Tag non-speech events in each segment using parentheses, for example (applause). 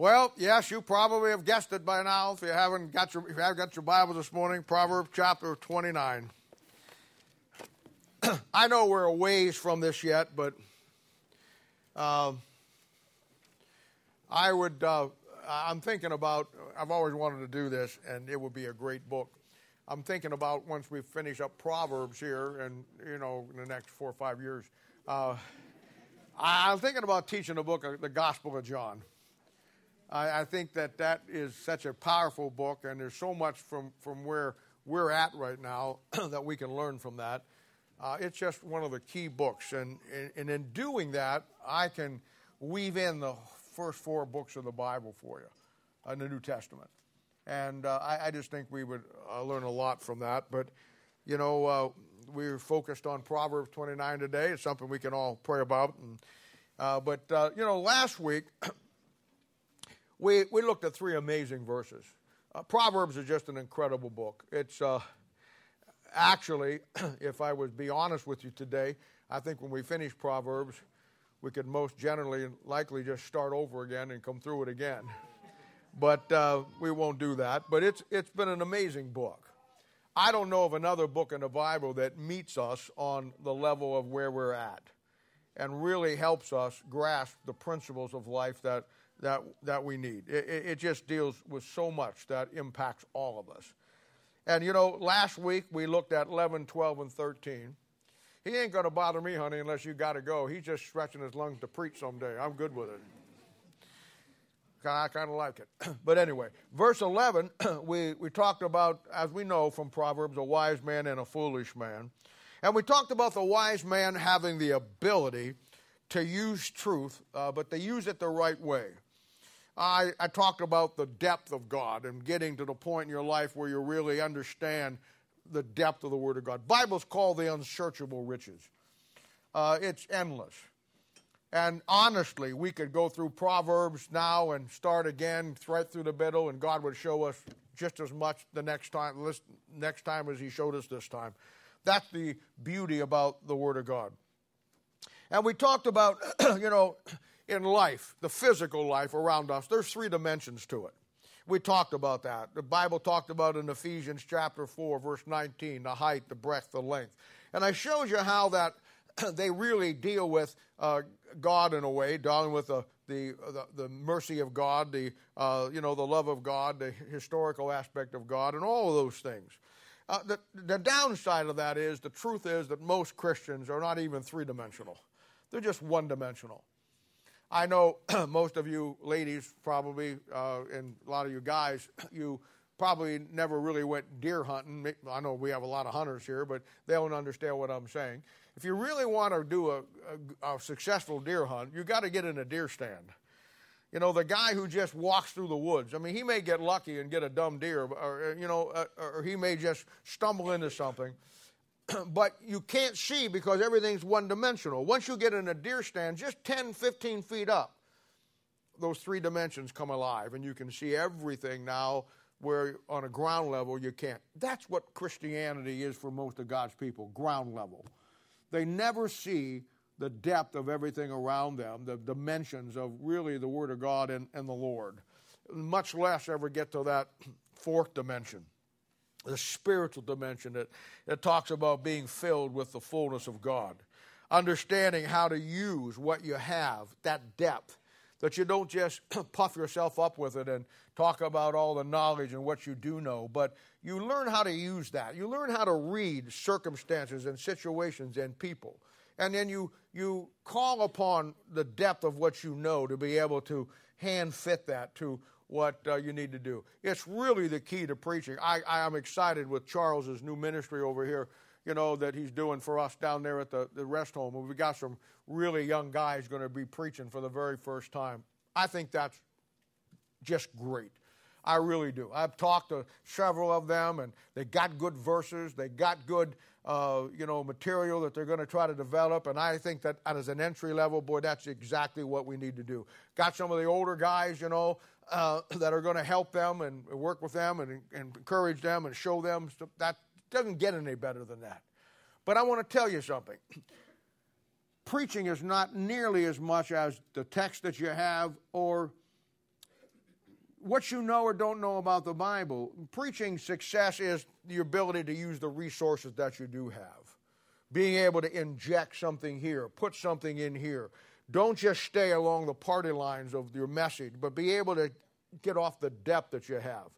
Well, yes, you probably have guessed it by now. If you haven't got your, if you haven't got your Bible this morning, Proverbs chapter 29. (clears throat) I know we're a ways from this yet, but uh, I would. Uh, I'm thinking about. I've always wanted to do this, and it would be a great book. I'm thinking about once we finish up Proverbs here, and you know, in the next four or five years. Uh, I'm thinking about teaching a book, the Gospel of John. I, I, think that that is such a powerful book, and there's so much from, from where we're at right now (clears throat) that we can learn from that. Uh, it's just one of the key books, and, and in doing that, I can weave in the first four books of the Bible for you in the New Testament. And uh, I, I, just think we would uh, learn a lot from that. But, you know, uh, we're focused on Proverbs 29 today. It's something we can all pray about. And, uh, but, uh, you know, last week, (clears throat) we, we looked at three amazing verses. Uh, Proverbs is just an incredible book. It's uh, actually, (clears throat) if I would be honest with you today, I think when we finish Proverbs, we could most generally and likely just start over again and come through it again. But uh, we won't do that. But it's, it's been an amazing book. I don't know of another book in the Bible that meets us on the level of where we're at and really helps us grasp the principles of life that that, that we need. It, it just deals with so much that impacts all of us. And you know, last week we looked at 11, 12, and 13. He ain't going to bother me, honey, unless you got to go. He's just stretching his lungs to preach someday. I'm good with it. I kind of like it. (clears throat) But anyway, verse 11, (clears throat) we, we talked about, as we know from Proverbs, a wise man and a foolish man. And we talked about the wise man having the ability to use truth, uh, but to use it the right way. I, I talked about the depth of God and getting to the point in your life where you really understand the depth of the Word of God. Bible's called the unsearchable riches. Uh, it's endless. And honestly, we could go through Proverbs now and start again right through the middle, and God would show us just as much the next time, next time as He showed us this time. That's the beauty about the Word of God. And we talked about, (clears throat) you know, in life, the physical life around us, there's three dimensions to it. We talked about that. The Bible talked about in Ephesians chapter 4, verse 19, the height, the breadth, the length. And I showed you how that (clears throat) they really deal with uh, God in a way, dealing with the, the, the, the mercy of God, the, uh, you know, the love of God, the historical aspect of God, and all of those things. Uh, the, the downside of that is the truth is that most Christians are not even three dimensional, they're just one dimensional. I know (clears throat) most of you ladies probably, uh, and a lot of you guys, (clears throat) you probably never really went deer hunting. I know we have a lot of hunters here, but they don't understand what I'm saying. If you really want to do a, a, a successful deer hunt, you got to get in a deer stand. You know, the guy who just walks through the woods, I mean, he may get lucky and get a dumb deer, or, you know, uh, or he may just stumble into something. (clears throat) but you can't see because everything's one dimensional. Once you get in a deer stand, just 10, 15 feet up, those three dimensions come alive, and you can see everything now where on a ground level you can't. That's what Christianity is for most of God's people ground level. They never see the depth of everything around them, the dimensions of really the Word of God and, and the Lord, much less ever get to that (clears throat) fourth dimension the spiritual dimension that, that talks about being filled with the fullness of God. Understanding how to use what you have, that depth, that you don't just (clears throat) puff yourself up with it and talk about all the knowledge and what you do know, but you learn how to use that. You learn how to read circumstances and situations and people. And then you, you call upon the depth of what you know to be able to hand fit that to what uh, you need to do. It's really the key to preaching. I, I am excited with Charles's new ministry over here, you know, that he's doing for us down there at the, the rest home. We've got some really young guys going to be preaching for the very first time. I think that's just great. I really do. I've talked to several of them, and they got good verses. They got good, uh, you know, material that they're going to try to develop. And I think that as an entry level, boy, that's exactly what we need to do. Got some of the older guys, you know, uh, (laughs) that are going to help them and work with them and, and encourage them and show them. That doesn't get any better than that. But I want to tell you something. (clears throat) Preaching is not nearly as much as the text that you have or what you know or don't know about the Bible. Preaching success is the ability to use the resources that you do have. Being able to inject something here, put something in here. Don't just stay along the party lines of your message, but be able to get off the depth that you have.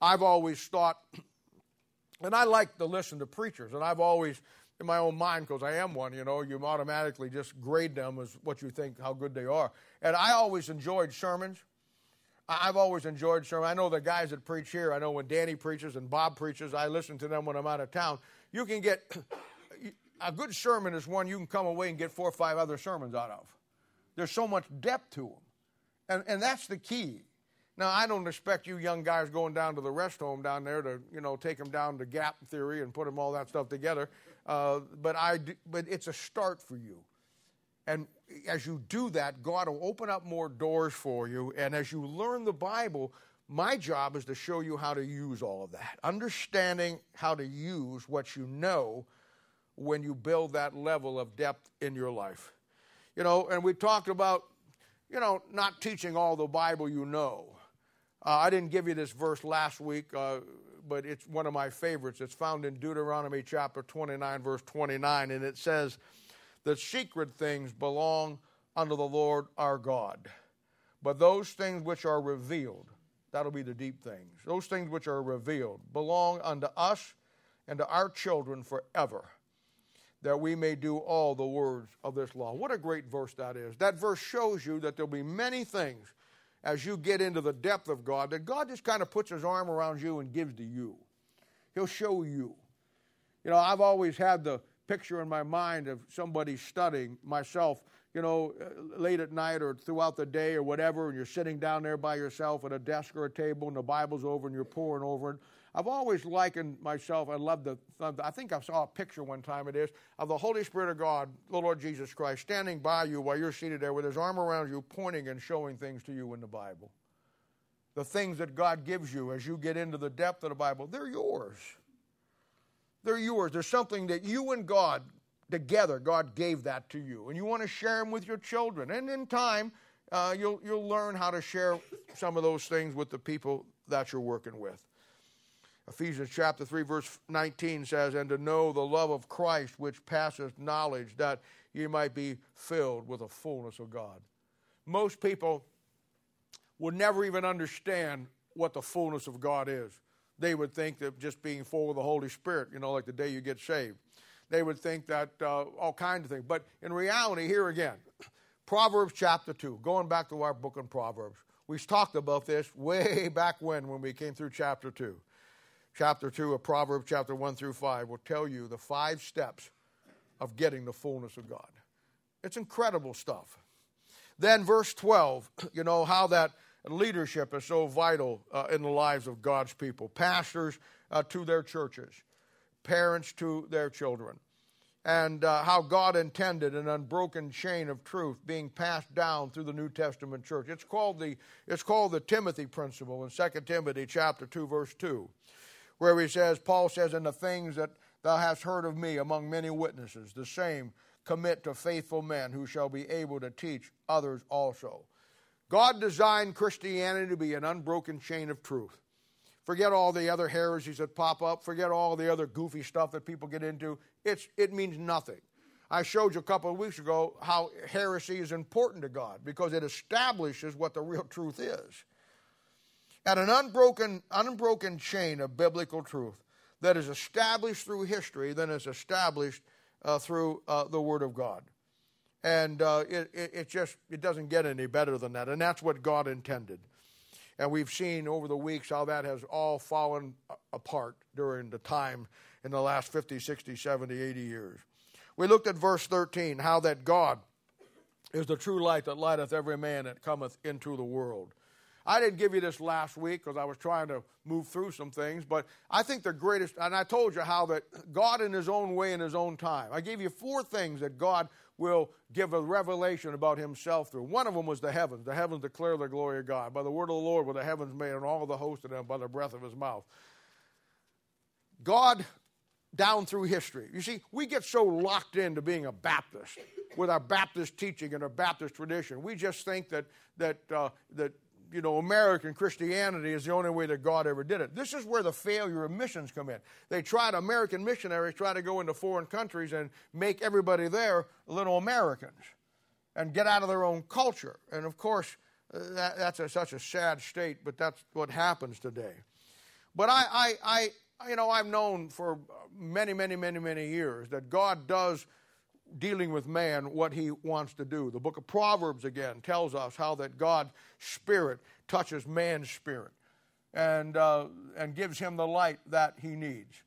I've always thought, (clears throat) and I like to listen to preachers, and I've always, in my own mind, because I am one, you know, you automatically just grade them as what you think how good they are. And I always enjoyed sermons I've always enjoyed sermons. I know the guys that preach here. I know when Danny preaches and Bob preaches, I listen to them when I'm out of town. You can get (clears throat) a good sermon is one you can come away and get four or five other sermons out of. There's so much depth to them, and and that's the key. Now I don't expect you young guys going down to the rest home down there to you know take them down to gap theory and put them all that stuff together. Uh, but I but it's a start for you. And as you do that, God will open up more doors for you. And as you learn the Bible, my job is to show you how to use all of that. Understanding how to use what you know when you build that level of depth in your life. You know, and we talked about, you know, not teaching all the Bible you know. Uh, I didn't give you this verse last week, uh, but it's one of my favorites. It's found in Deuteronomy chapter 29, verse 29, and it says, the secret things belong unto the Lord our God. But those things which are revealed, that'll be the deep things, those things which are revealed belong unto us and to our children forever, that we may do all the words of this law. What a great verse that is. That verse shows you that there'll be many things as you get into the depth of God that God just kind of puts his arm around you and gives to you. He'll show you. You know, I've always had the picture in my mind of somebody studying myself, you know, uh, late at night or throughout the day or whatever, and you're sitting down there by yourself at a desk or a table and the Bible's over and you're poring over it. I've always likened myself, I love the, I think I saw a picture one time it is, of the Holy Spirit of God, the Lord Jesus Christ, standing by you while you're seated there with his arm around you, pointing and showing things to you in the Bible. The things that God gives you as you get into the depth of the Bible, they're yours. They're yours. There's something that you and God together, God gave that to you. And you want to share them with your children. And in time, uh, you'll, you'll learn how to share some of those things with the people that you're working with. Ephesians chapter 3, verse 19 says, And to know the love of Christ which passeth knowledge, that ye might be filled with the fullness of God. Most people would never even understand what the fullness of God is they would think that just being full of the Holy Spirit, you know, like the day you get saved, they would think that uh, all kinds of things. But in reality, here again, (clears throat) Proverbs chapter 2, going back to our book on Proverbs, we talked about this way (laughs) back when, when we came through chapter 2. Chapter 2 of Proverbs, chapter 1 through 5, will tell you the five steps of getting the fullness of God. It's incredible stuff. Then, verse 12, (clears throat) you know, how that leadership is so vital uh, in the lives of God's people. Pastors uh, to their churches, parents to their children, and uh, how God intended an unbroken chain of truth being passed down through the New Testament church. It's called the, it's called the Timothy principle in 2 Timothy chapter 2, verse 2, where he says, Paul says, In the things that thou hast heard of me among many witnesses, the same commit to faithful men who shall be able to teach others also. God designed Christianity to be an unbroken chain of truth. Forget all the other heresies that pop up. Forget all the other goofy stuff that people get into. It's, it means nothing. I showed you a couple of weeks ago how heresy is important to God because it establishes what the real truth is. And an unbroken, unbroken chain of biblical truth that is established through history, then is established uh, through uh, the Word of God. And uh, it, it, it, just it doesn't get any better than that. And that's what god intended. And we've seen over the weeks how that has all fallen apart during the time in the last 50 60 70 80 years. We looked at verse 13 how that god is the true light that lighteth every man that cometh into the world I didn't give you this last week because I was trying to move through some things, but I think the greatest, and I told you how that God in His own way, in His own time. I gave you four things that God will give a revelation about himself through. One of them was the heavens. The heavens declare the glory of God. By the word of the Lord were the heavens made, and all the host of them by the breath of his mouth. God down through history. You see, we get so locked into being a Baptist with our Baptist teaching and our Baptist tradition. We just think that that uh, that you know, American Christianity is the only way that God ever did it. This is where the failure of missions come in. They tried, American missionaries try to go into foreign countries and make everybody there little Americans and get out of their own culture. And of course, uh, that, that's a, such a sad state, but that's what happens today. But I, I, I, you know, I've known for many, many, many, many years that God does dealing with man what he wants to do. The book of Proverbs again tells us how that God's spirit touches man's spirit and uh, and gives him the light that he needs.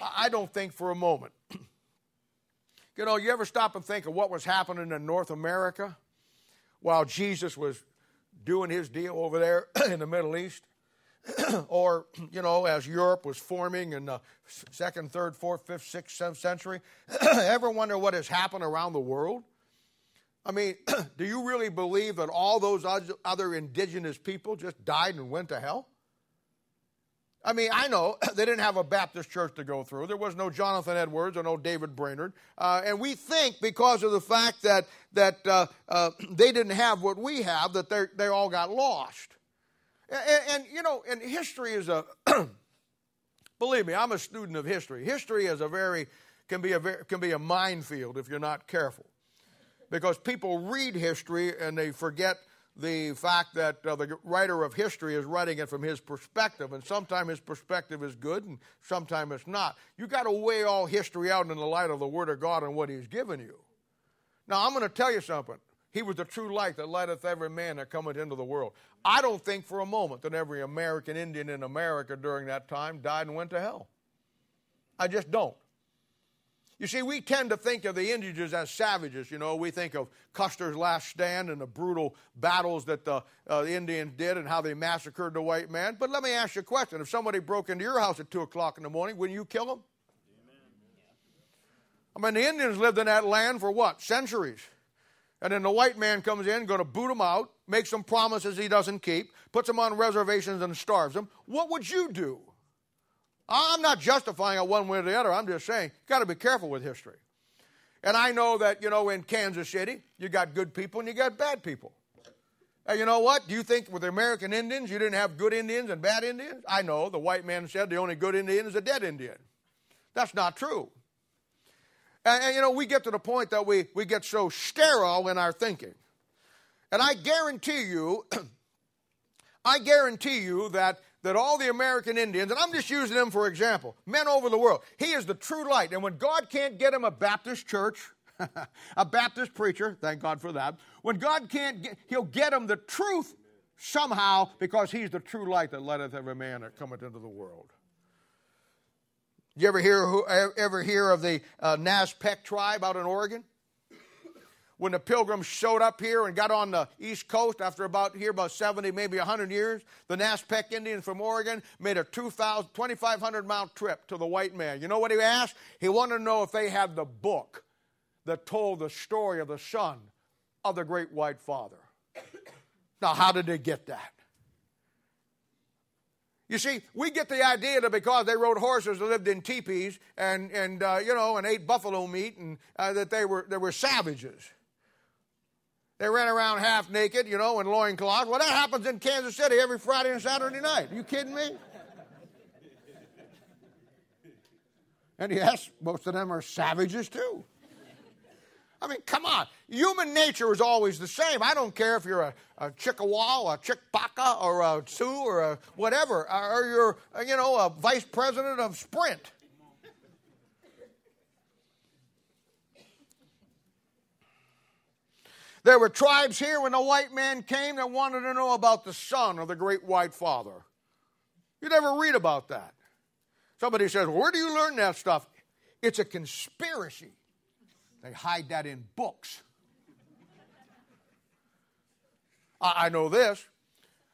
I don't think for a moment. (clears throat) you know, you ever stop and think of what was happening in North America while Jesus was doing his deal over there (clears throat) in the Middle East? (clears throat) or, (clears throat) you know, as Europe was forming in the second, third, fourth, fifth, sixth, seventh century, (clears throat) ever wonder what has happened around the world? I mean, do you really believe that all those other indigenous people just died and went to hell? I mean, I know they didn't have a Baptist church to go through. There was no Jonathan Edwards or no David Brainerd. Uh, and we think because of the fact that, that uh, uh, they didn't have what we have, that they all got lost. And, and, you know, and history is a, (clears throat) believe me, I'm a student of history. History is a very, can be a, very, can be a minefield if you're not careful. Because people read history and they forget the fact that uh, the writer of history is writing it from his perspective, and sometimes his perspective is good and sometimes it's not. You got to weigh all history out in the light of the Word of God and what He's given you. Now, I'm going to tell you something. He was the true light that lighteth every man that cometh into the world. I don't think for a moment that every American Indian in America during that time died and went to hell. I just don't. You see, we tend to think of the Indians as savages. You know, we think of Custer's last stand and the brutal battles that the, uh, the Indians did and how they massacred the white man. But let me ask you a question. If somebody broke into your house at 2 o'clock in the morning, wouldn't you kill them? I mean, the Indians lived in that land for what? Centuries. And then the white man comes in, going to boot him out, makes some promises he doesn't keep, puts him on reservations and starves him. What would you do? I'm not justifying it one way or the other. I'm just saying, you got to be careful with history. And I know that, you know, in Kansas City, you got good people and you got bad people. And you know what? Do you think with the American Indians you didn't have good Indians and bad Indians? I know. The white man said the only good Indian is a dead Indian. That's not true. And, and, you know, we get to the point that we, we get so sterile in our thinking. And I guarantee you, (clears throat) I guarantee you that, that all the American Indians, and I'm just using them for example, men over the world, he is the true light. And when God can't get him a Baptist church, (laughs) a Baptist preacher, thank God for that, when God can't get, he'll get him the truth somehow because he's the true light that letteth every man that cometh into the world. You ever hear, ever hear of the uh, Nez Perce tribe out in Oregon? When the pilgrims showed up here and got on the east coast after about here about 70, maybe 100 years, the Nez Perce Indians from Oregon made a 2,500 mile trip to the white man. You know what he asked? He wanted to know if they had the book that told the story of the son of the great white father. Now, how did they get that? You see, we get the idea that because they rode horses and lived in teepees and, and uh, you know, and ate buffalo meat, and uh, that they were, they were savages. They ran around half naked, you know, in loincloths. Well, that happens in Kansas City every Friday and Saturday night. Are you kidding me? And yes, most of them are savages too. I mean, come on. Human nature is always the same. I don't care if you're a, a a Chickpaca, or a Sioux, or a whatever, or you're, you know, a vice president of Sprint. There were tribes here when the white man came that wanted to know about the son of the great white father. You never read about that. Somebody says, Where do you learn that stuff? It's a conspiracy. They hide that in books. I, I know this.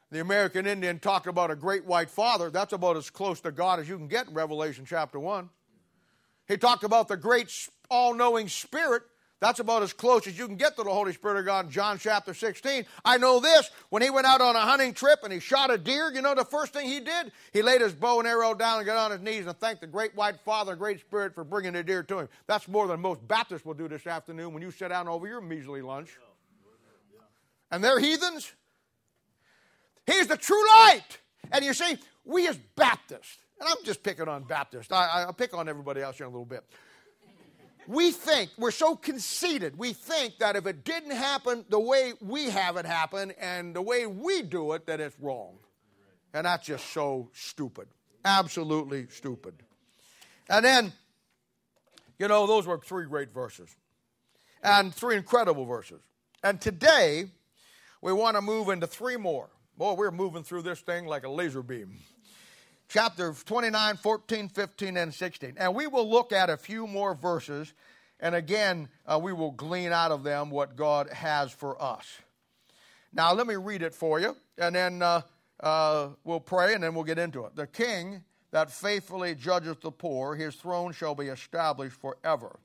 The American Indian talked about a great white father. That's about as close to God as you can get in Revelation chapter 1. He talked about the great all knowing spirit that's about as close as you can get to the Holy Spirit of God in John chapter 16. I know this. When he went out on a hunting trip and he shot a deer, you know the first thing he did? He laid his bow and arrow down and got on his knees and thanked the great white Father, Great Spirit, for bringing the deer to him. That's more than most Baptists will do this afternoon when you sit down over your measly lunch. And they're heathens. He's the true light. And you see, we as Baptists, and I'm just picking on Baptists, I, will pick on everybody else here in a little bit. We think, we're so conceited, we think that if it didn't happen the way we have it happen and the way we do it, that it's wrong. And that's just so stupid. Absolutely stupid. And then, you know, those were three great verses and three incredible verses. And today, we want to move into three more. Boy, we're moving through this thing like a laser beam. Chapter 29, 14, 15, and 16. And we will look at a few more verses, and again, uh, we will glean out of them what God has for us. Now, let me read it for you, and then uh, uh, we'll pray, and then we'll get into it. The king that faithfully judgeth the poor, his throne shall be established forever.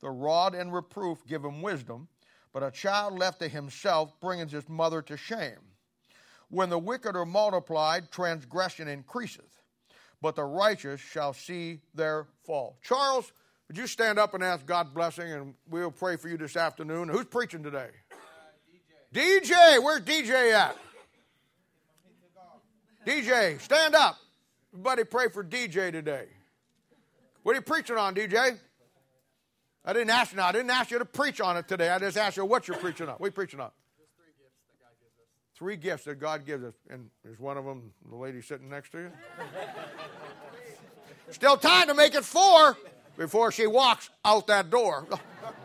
The rod and reproof give him wisdom, but a child left to himself bringeth his mother to shame. When the wicked are multiplied, transgression increaseth, but the righteous shall see their fall. Charles, would you stand up and ask God blessing, and we'll pray for you this afternoon. Who's preaching today? Uh, DJ. DJ, where's DJ at? DJ, stand up. Everybody pray for DJ today. What are you preaching on, DJ? I didn't ask you. I didn't ask you to preach on it today. I just asked you what you're preaching on. What are you preaching on? Three gifts that God gives us. And is one of them the lady sitting next to you? (laughs) Still time to make it four before she walks out that door.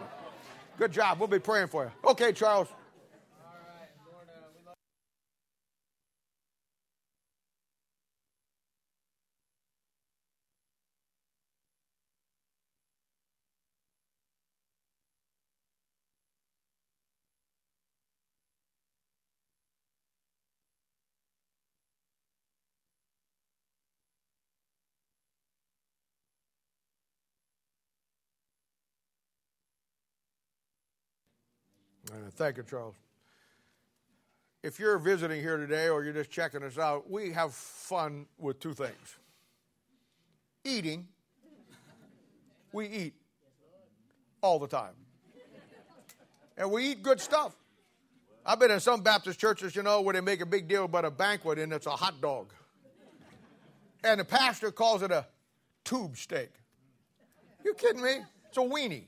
(laughs) Good job. We'll be praying for you. Okay, Charles. Thank you, Charles. If you're visiting here today or you're just checking us out, we have fun with two things eating. We eat all the time. And we eat good stuff. I've been in some Baptist churches, you know, where they make a big deal about a banquet and it's a hot dog. And the pastor calls it a tube steak. You kidding me? It's a weenie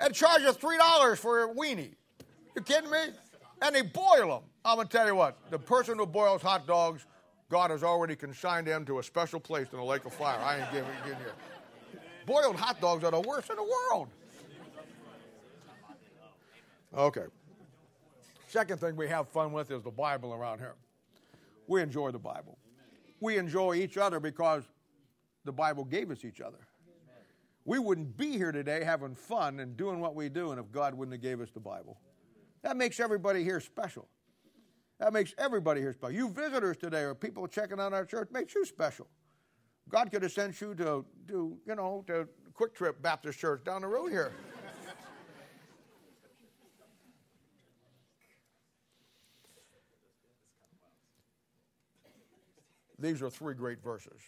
and charge you $3 for a weenie. You kidding me? And they boil them. I'm going to tell you what, the person who boils hot dogs, God has already consigned them to a special place in the lake of fire. I ain't giving, giving you. Boiled hot dogs are the worst in the world. Okay. Second thing we have fun with is the Bible around here. We enjoy the Bible. We enjoy each other because the Bible gave us each other we wouldn't be here today having fun and doing what we do and if God wouldn't have gave us the Bible. That makes everybody here special. That makes everybody here special. You visitors today or people checking out our church makes you special. God could have sent you to do, you know, to QuikTrip Baptist Church down the road here. These are three great verses.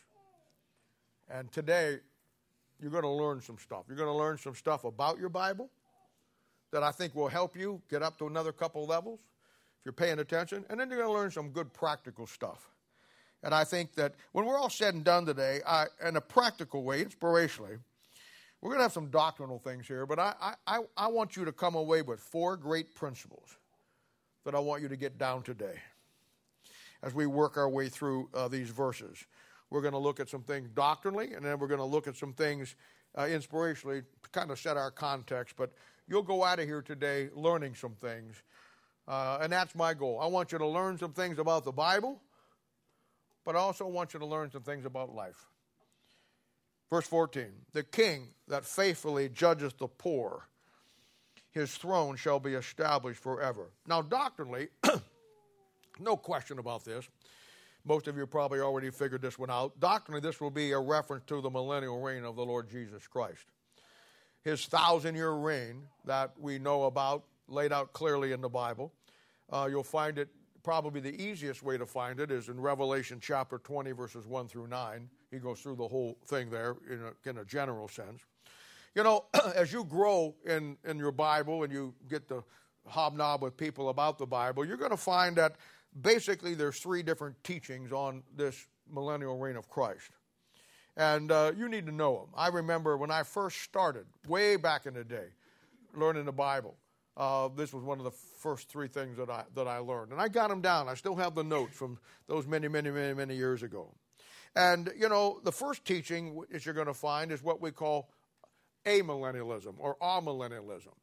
And today, you're going to learn some stuff. You're going to learn some stuff about your Bible that I think will help you get up to another couple levels if you're paying attention. And then you're going to learn some good practical stuff. And I think that when we're all said and done today, I, in a practical way, inspirationally, we're going to have some doctrinal things here, but I, I, I want you to come away with four great principles that I want you to get down today as we work our way through uh, these verses. We're going to look at some things doctrinally, and then we're going to look at some things uh, inspirationally to kind of set our context. But you'll go out of here today learning some things. Uh, and that's my goal. I want you to learn some things about the Bible, but I also want you to learn some things about life. Verse 14 The king that faithfully judgeth the poor, his throne shall be established forever. Now, doctrinally, (clears throat) no question about this. Most of you probably already figured this one out. Doctrinally, this will be a reference to the millennial reign of the Lord Jesus Christ. His thousand year reign that we know about, laid out clearly in the Bible. Uh, you'll find it probably the easiest way to find it is in Revelation chapter 20, verses 1 through 9. He goes through the whole thing there in a, in a general sense. You know, (clears throat) as you grow in, in your Bible and you get to hobnob with people about the Bible, you're going to find that basically there's three different teachings on this millennial reign of Christ. And uh, you need to know them. I remember when I first started, way back in the day, learning the Bible. Uh, this was one of the first three things that I, that I learned. And I got them down. I still have the notes from those many, many, many, many years ago. And, you know, the first teaching that you're going to find is what we call amillennialism or amillennialism.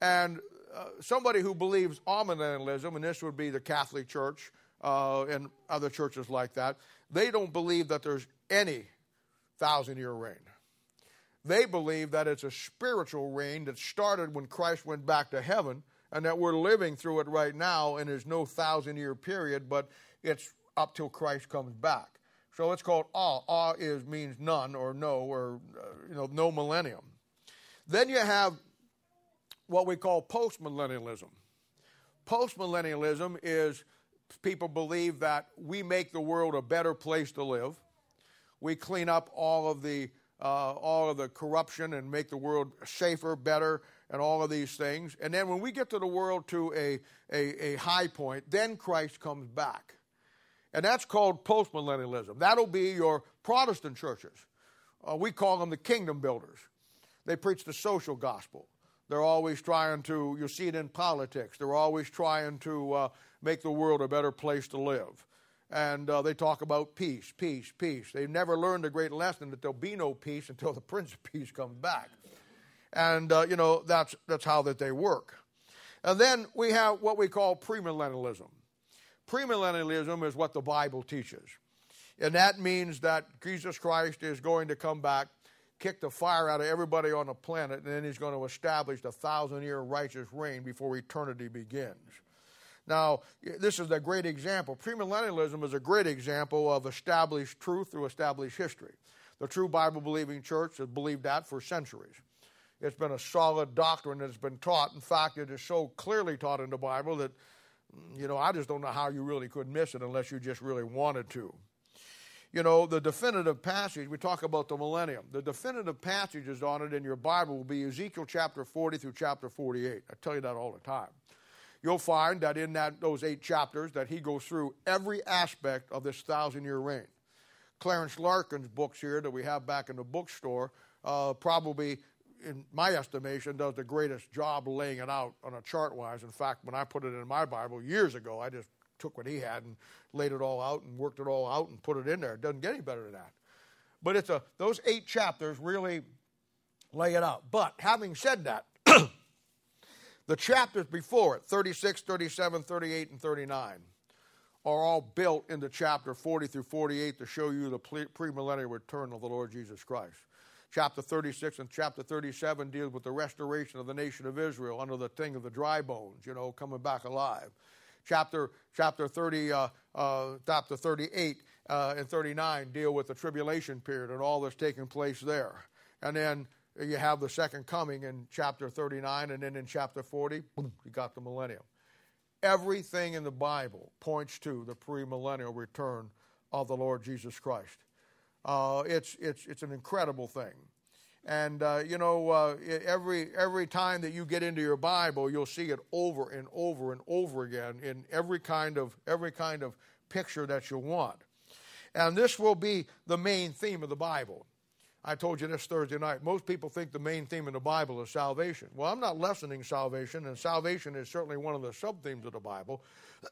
And uh, somebody who believes amillennialism, and this would be the Catholic Church uh, and other churches like that, they don't believe that there's any thousand year reign. They believe that it's a spiritual reign that started when Christ went back to heaven and that we're living through it right now and there's no thousand year period, but it's up till Christ comes back. So it's called awe. Awe is means none or no or uh, you know no millennium. Then you have what we call postmillennialism. Postmillennialism is people believe that we make the world a better place to live. We clean up all of the uh, all of the corruption and make the world safer, better, and all of these things. And then when we get to the world to a, a, a high point, then Christ comes back. And that's called postmillennialism. That'll be your Protestant churches. Uh, we call them the kingdom builders. They preach the social gospel. They're always trying to, you see it in politics, they're always trying to uh, make the world a better place to live and uh, they talk about peace, peace, peace. They've never learned a great lesson that there'll be no peace until the (laughs) Prince of Peace comes back. And, uh, you know, that's, that's how that they work. And then we have what we call premillennialism. Premillennialism is what the Bible teaches. And that means that Jesus Christ is going to come back, kick the fire out of everybody on the planet, and then he's going to establish a thousand year righteous reign before eternity begins. Now, this is a great example. Premillennialism is a great example of established truth through established history. The true Bible believing church has believed that for centuries. It's been a solid doctrine that's been taught. In fact, it is so clearly taught in the Bible that, you know, I just don't know how you really could miss it unless you just really wanted to. You know, the definitive passage, we talk about the millennium. The definitive passages on it in your Bible will be Ezekiel chapter 40 through chapter 48. I tell you that all the time you'll find that in that, those eight chapters that he goes through every aspect of this thousand-year reign. Clarence Larkin's books here that we have back in the bookstore uh, probably, in my estimation, does the greatest job laying it out on a chart-wise. In fact, when I put it in my Bible years ago, I just took what he had and laid it all out and worked it all out and put it in there. It doesn't get any better than that. But it's a those eight chapters really lay it out. But having said that, (coughs) the chapters before it, 36, 37, 38, and 39, are all built into chapter 40 through 48 to show you the premillennial return of the Lord Jesus Christ. Chapter 36 and chapter 37 deals with the restoration of the nation of Israel under the thing of the dry bones, you know, coming back alive. Chapter, chapter 30, uh, uh, chapter 38 uh, and 39 deal with the tribulation period and all that's taking place there. And then you have the second coming in chapter 39, and then in chapter 40, you got the millennium. Everything in the Bible points to the premillennial return of the Lord Jesus Christ. Uh, it's, it's, it's an incredible thing. And, uh, you know, uh, every, every time that you get into your Bible, you'll see it over and over and over again in every kind of, every kind of picture that you want. And this will be the main theme of the Bible. I told you this Thursday night. Most people think the main theme in the Bible is salvation. Well, I'm not lessening salvation, and salvation is certainly one of the sub themes of the Bible,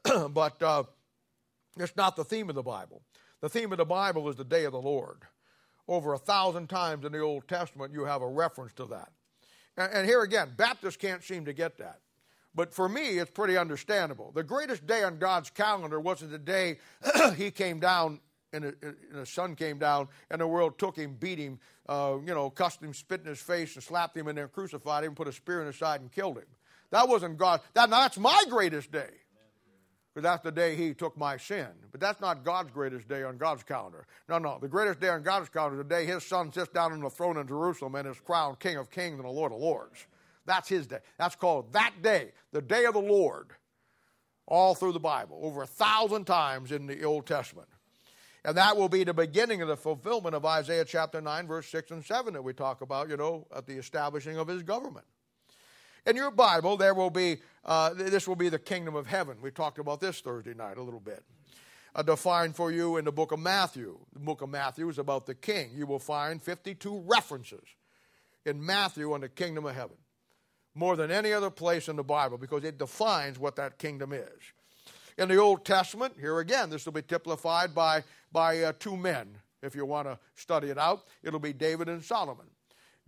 (clears throat) but uh, it's not the theme of the Bible. The theme of the Bible is the day of the Lord. Over a thousand times in the Old Testament, you have a reference to that. And, here again, Baptists can't seem to get that. But for me, it's pretty understandable. The greatest day on God's calendar wasn't the day (clears throat) he came down and, the sun came down, and the world took him, beat him, uh, you know, cussed him, spit in his face, and slapped him, and then crucified him, put a spear in his side, and killed him. That wasn't God. That, that's my greatest day. Because that's the day he took my sin. But that's not God's greatest day on God's calendar. No, no. The greatest day on God's calendar is the day his son sits down on the throne in Jerusalem and is crowned King of Kings and the Lord of Lords. That's his day. That's called that day, the day of the Lord, all through the Bible, over a thousand times in the Old Testament. And that will be the beginning of the fulfillment of Isaiah chapter 9, verse 6 and 7 that we talk about, you know, at the establishing of his government. In your Bible, there will be, uh, this will be the kingdom of heaven. We talked about this Thursday night a little bit. Uh, defined for you in the book of Matthew. The book of Matthew is about the king. You will find 52 references in Matthew on the kingdom of heaven, more than any other place in the Bible, because it defines what that kingdom is. In the Old Testament, here again, this will be typified by, by uh, two men. If you want to study it out, it'll be David and Solomon.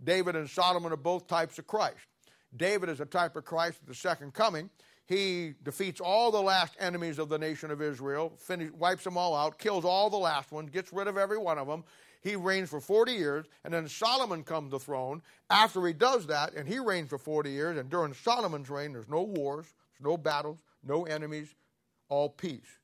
David and Solomon are both types of Christ. David is a type of Christ at the second coming. He defeats all the last enemies of the nation of Israel, finish, wipes them all out, kills all the last ones, gets rid of every one of them. He reigns for 40 years, and then Solomon comes to the throne. After he does that, and he reigns for 40 years, and during Solomon's reign, there's no wars, there's no battles, no enemies, all peace.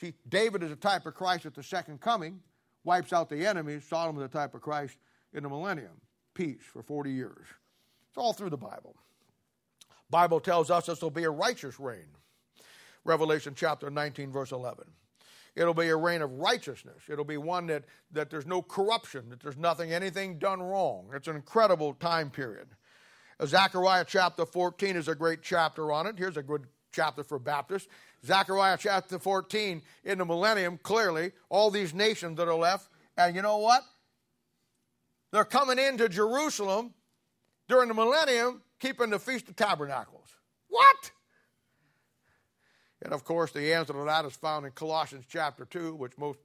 See, David is a type of Christ at the second coming, wipes out the enemies. Solomon is a type of Christ in the millennium, peace for 40 years. It's all through the Bible. Bible tells us this will be a righteous reign. Revelation chapter 19, verse 11. It'll be a reign of righteousness. It'll be one that, that there's no corruption, that there's nothing, anything done wrong. It's an incredible time period. Zechariah chapter 14 is a great chapter on it. Here's a good chapter for Baptists. Zechariah chapter 14, in the millennium, clearly, all these nations that are left, and you know what? They're coming into Jerusalem during the millennium, keeping the Feast of Tabernacles. What? And of course, the answer to that is found in Colossians chapter 2, which most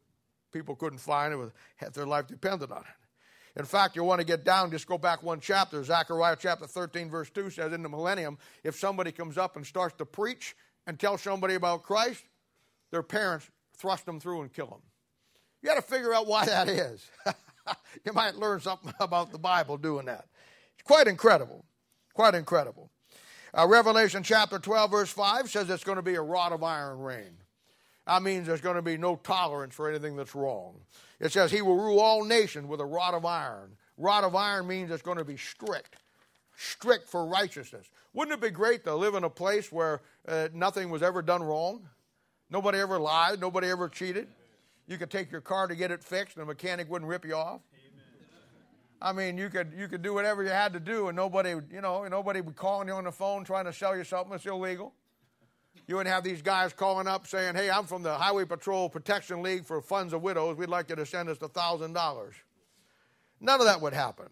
people couldn't find it if their life depended on it. In fact, you want to get down, just go back one chapter. Zechariah chapter 13, verse 2 says, In the millennium, if somebody comes up and starts to preach and tell somebody about Christ, their parents thrust them through and kill them. You got to figure out why that is. (laughs) you might learn something (laughs) about the Bible doing that. It's quite incredible. Quite incredible. Uh, Revelation chapter 12, verse 5 says it's going to be a rod of iron reign. That means there's going to be no tolerance for anything that's wrong. It says he will rule all nations with a rod of iron. Rod of iron means it's going to be strict, strict for righteousness. Wouldn't it be great to live in a place where uh, nothing was ever done wrong? Nobody ever lied, nobody ever cheated. You could take your car to get it fixed, and the mechanic wouldn't rip you off. I mean, you could you could do whatever you had to do, and nobody, you know, nobody would calling you on the phone trying to sell you something that's illegal. You wouldn't have these guys calling up saying, "Hey, I'm from the Highway Patrol Protection League for Funds of Widows. We'd like you to send us a thousand dollars." None of that would happen.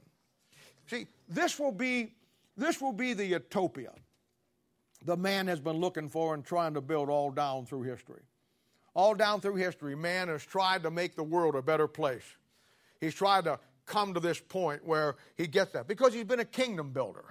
See, this will be this will be the utopia the man has been looking for and trying to build all down through history. All down through history, man has tried to make the world a better place. He's tried to come to this point where he gets that because he's been a kingdom builder.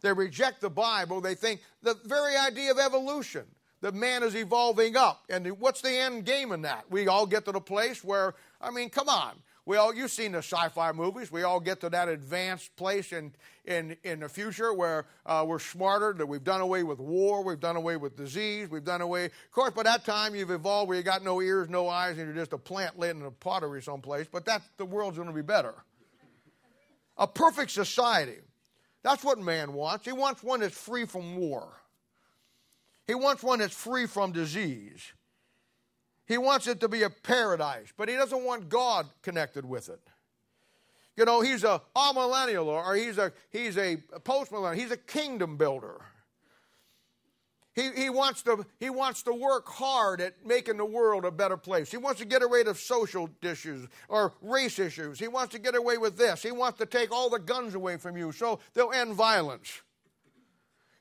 They reject the Bible. They think the very idea of evolution, that man is evolving up. And what's the end game in that? We all get to the place where, I mean, come on. We all, you've seen the sci-fi movies. We all get to that advanced place in, in, in the future where uh, we're smarter, that we've done away with war, we've done away with disease, we've done away. Of course, by that time you've evolved where you got no ears, no eyes, and you're just a plant lit in a pottery someplace. But that the world's going to be better. A perfect society. That's what man wants. He wants one that's free from war. He wants one that's free from disease. He wants it to be a paradise, but he doesn't want God connected with it. You know, he's a millennial or he's a he's a postmillennial. He's a kingdom builder. He, he, wants to, he wants to work hard at making the world a better place. He wants to get away of social issues or race issues. He wants to get away with this. He wants to take all the guns away from you so they'll end violence.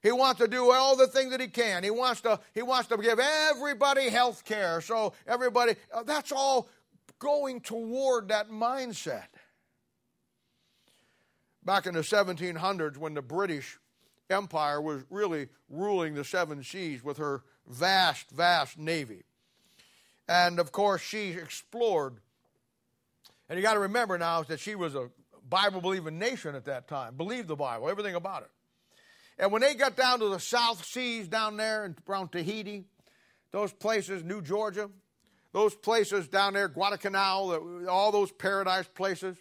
He wants to do all the things that he can. He wants to, he wants to give everybody health care. So everybody, uh, that's all going toward that mindset. Back in the 1700s, when the British Empire was really ruling the seven seas with her vast, vast navy. And of course, she explored. And you got to remember now is that she was a Bible believing nation at that time, believed the Bible, everything about it. And when they got down to the South Seas down there around Tahiti, those places, New Georgia, those places down there, Guadalcanal, all those paradise places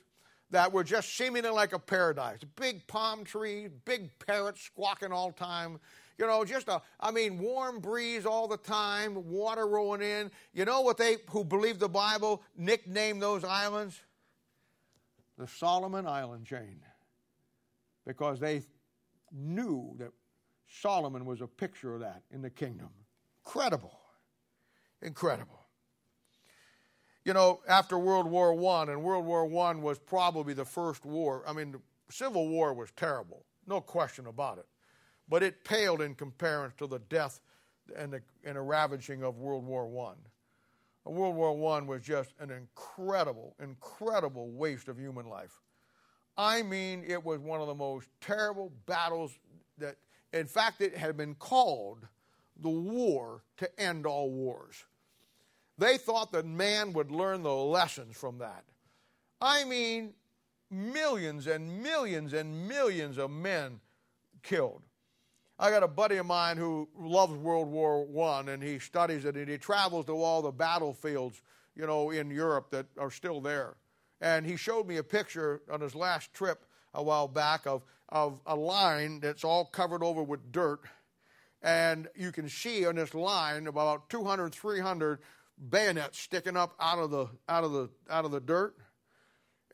that were just seemingly like a paradise. Big palm trees, big parrots squawking all the time. You know, just a, I mean, warm breeze all the time, water rolling in. You know what they, who believe the Bible, nicknamed those islands? The Solomon Island chain. Because they knew that Solomon was a picture of that in the kingdom. Incredible. Incredible. You know, after World War I, and World War I was probably the first war, I mean, the Civil War was terrible, no question about it. But it paled in comparison to the death and the, and the ravaging of World War I. World War I was just an incredible, incredible waste of human life. I mean, it was one of the most terrible battles that, in fact, it had been called the war to end all wars. They thought that man would learn the lessons from that. I mean, millions and millions and millions of men killed. I got a buddy of mine who loves World War One, and he studies it, and he travels to all the battlefields, you know, in Europe that are still there. And he showed me a picture on his last trip a while back of, of a line that's all covered over with dirt. And you can see on this line about 200, 300 bayonets sticking up out of the, out of the, out of the dirt.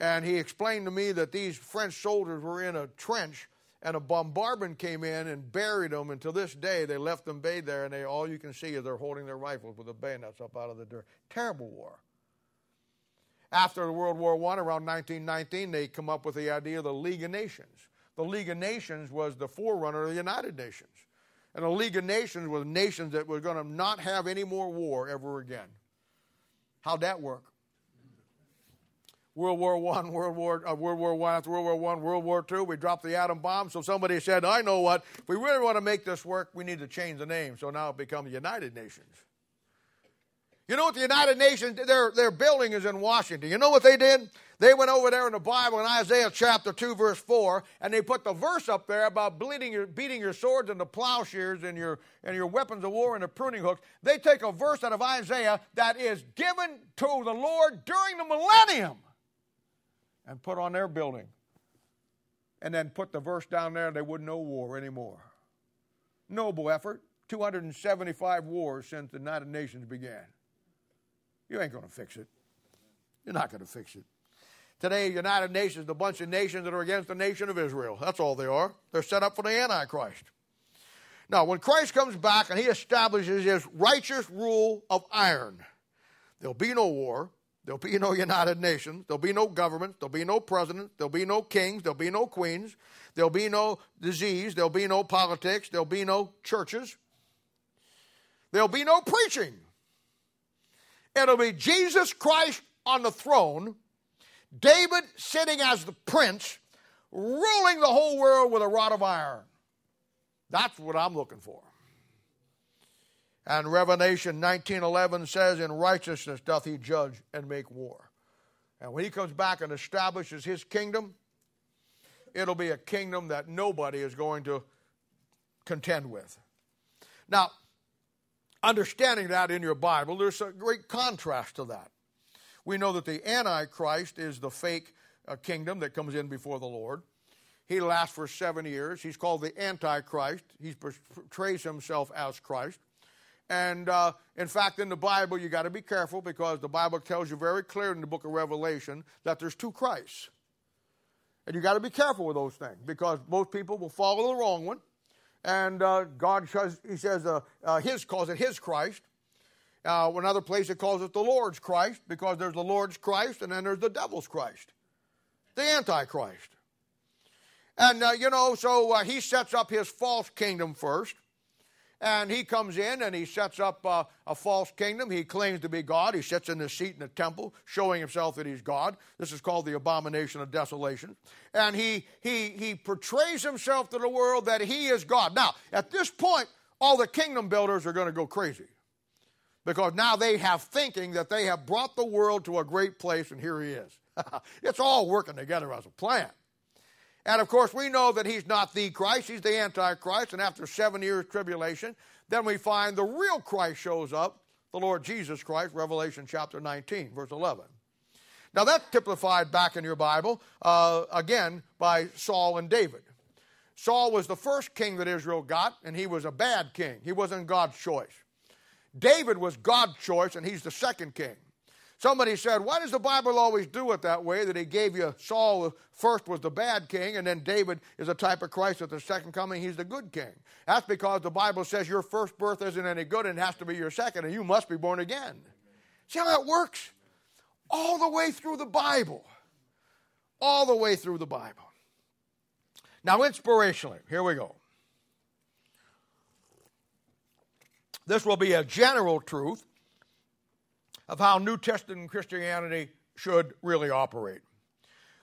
And he explained to me that these French soldiers were in a trench and a bombardment came in and buried them. And to this day, they left them buried there, and they all you can see is they're holding their rifles with the bayonets up out of the dirt. Terrible war. After World War I, around 1919, they come up with the idea of the League of Nations. The League of Nations was the forerunner of the United Nations. And a League of Nations with nations that were going to not have any more war ever again. How'd that work? World War One, World War uh, World War One after World War One, World War Two, we dropped the atom bomb. So somebody said, "I know what. If we really want to make this work, we need to change the name." So now it becomes United Nations. You know what the United Nations, their, their building is in Washington. You know what they did? They went over there in the Bible in Isaiah chapter 2, verse 4, and they put the verse up there about bleeding your, beating your swords into plowshares and your, and your weapons of war into pruning hooks. They take a verse out of Isaiah that is given to the Lord during the millennium and put on their building. And then put the verse down there, they wouldn't know war anymore. Noble effort. 275 wars since the United Nations began. You ain't going to fix it. You're not going to fix it. Today, United Nations is a bunch of nations that are against the nation of Israel. That's all they are. They're set up for the Antichrist. Now, when Christ comes back and he establishes his righteous rule of iron, there'll be no war, there'll be no United Nations, there'll be no government, there'll be no president, there'll be no kings, there'll be no queens, there'll be no disease, there'll be no politics, there'll be no churches, there'll be no preaching. It'll be Jesus Christ on the throne, David sitting as the prince, ruling the whole world with a rod of iron. That's what I'm looking for. And Revelation 19:11 says, "In righteousness doth he judge and make war." And when he comes back and establishes his kingdom, it'll be a kingdom that nobody is going to contend with. Now, understanding that in your Bible, there's a great contrast to that. We know that the Antichrist is the fake uh, kingdom that comes in before the Lord. He lasts for seven years. He's called the Antichrist. He portrays himself as Christ. And uh, in fact, in the Bible, you got to be careful because the Bible tells you very clear in the book of Revelation that there's two Christs. And you got to be careful with those things because most people will follow the wrong one and uh, God says, He says, uh, uh, His calls it His Christ. Uh, another place it calls it the Lord's Christ because there's the Lord's Christ and then there's the devil's Christ, the Antichrist. And, uh, you know, so uh, he sets up his false kingdom first. And he comes in and he sets up uh, a false kingdom. He claims to be God. He sits in the seat in the temple, showing himself that he's God. This is called the abomination of desolation. And he, he, he portrays himself to the world that he is God. Now, at this point, all the kingdom builders are going to go crazy because now they have thinking that they have brought the world to a great place, and here he is. (laughs) it's all working together as a plan. And of course, we know that he's not the Christ, he's the Antichrist. And after seven years tribulation, then we find the real Christ shows up, the Lord Jesus Christ, Revelation chapter 19, verse 11. Now, that's typified back in your Bible, uh, again, by Saul and David. Saul was the first king that Israel got, and he was a bad king. He wasn't God's choice. David was God's choice, and he's the second king. Somebody said, Why does the Bible always do it that way? That he gave you Saul first was the bad king, and then David is a type of Christ at the second coming, he's the good king. That's because the Bible says your first birth isn't any good and has to be your second, and you must be born again. See how that works? All the way through the Bible. All the way through the Bible. Now, inspirationally, here we go. This will be a general truth of how New Testament Christianity should really operate.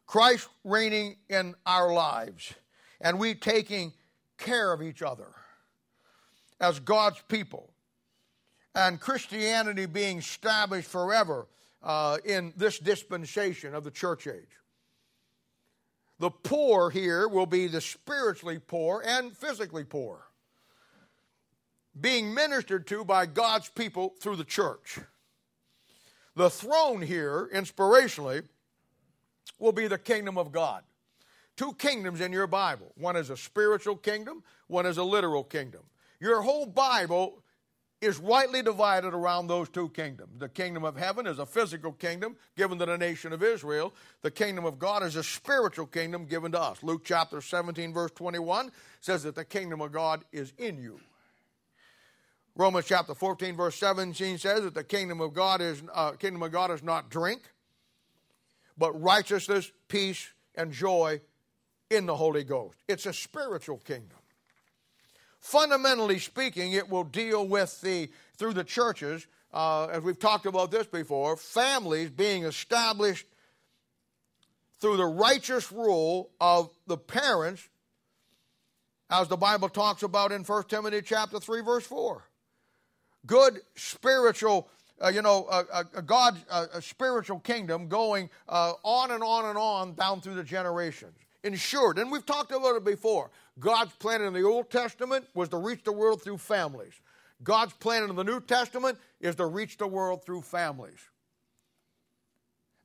Christ reigning in our lives, and we taking care of each other as God's people, and Christianity being established forever uh, in this dispensation of the church age. The poor here will be the spiritually poor and physically poor, being ministered to by God's people through the church. The throne here, inspirationally, will be the kingdom of God. Two kingdoms in your Bible one is a spiritual kingdom, one is a literal kingdom. Your whole Bible is rightly divided around those two kingdoms. The kingdom of heaven is a physical kingdom given to the nation of Israel. The kingdom of God is a spiritual kingdom given to us. Luke chapter 17, verse 21 says that the kingdom of God is in you. Romans chapter 14, verse 17 says that the kingdom of God is uh, kingdom of God is not drink, but righteousness, peace, and joy in the Holy Ghost. It's a spiritual kingdom. Fundamentally speaking, it will deal with the through the churches, uh, as we've talked about this before, families being established through the righteous rule of the parents, as the Bible talks about in 1 Timothy chapter 3, verse 4 good spiritual, uh, you know, a, a God, a, spiritual kingdom going uh, on and on and on down through the generations. Ensured, and we've talked about it before. God's plan in the Old Testament was to reach the world through families. God's plan in the New Testament is to reach the world through families.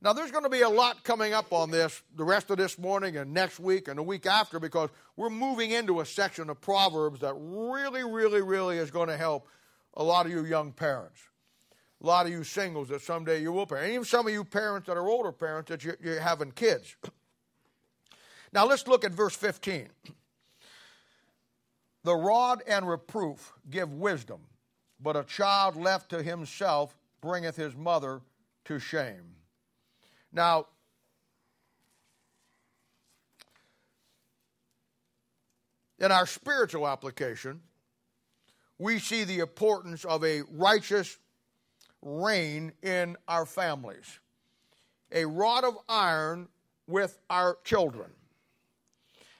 Now, there's going to be a lot coming up on this the rest of this morning and next week and the week after because we're moving into a section of Proverbs that really, really, really is going to help a lot of you young parents, a lot of you singles that someday you will parent, and even some of you parents that are older parents that you're, you're having kids. (clears throat) Now let's look at verse 15. The rod and reproof give wisdom, but a child left to himself bringeth his mother to shame. Now, in our spiritual application, we see the importance of a righteous reign in our families, a rod of iron with our children.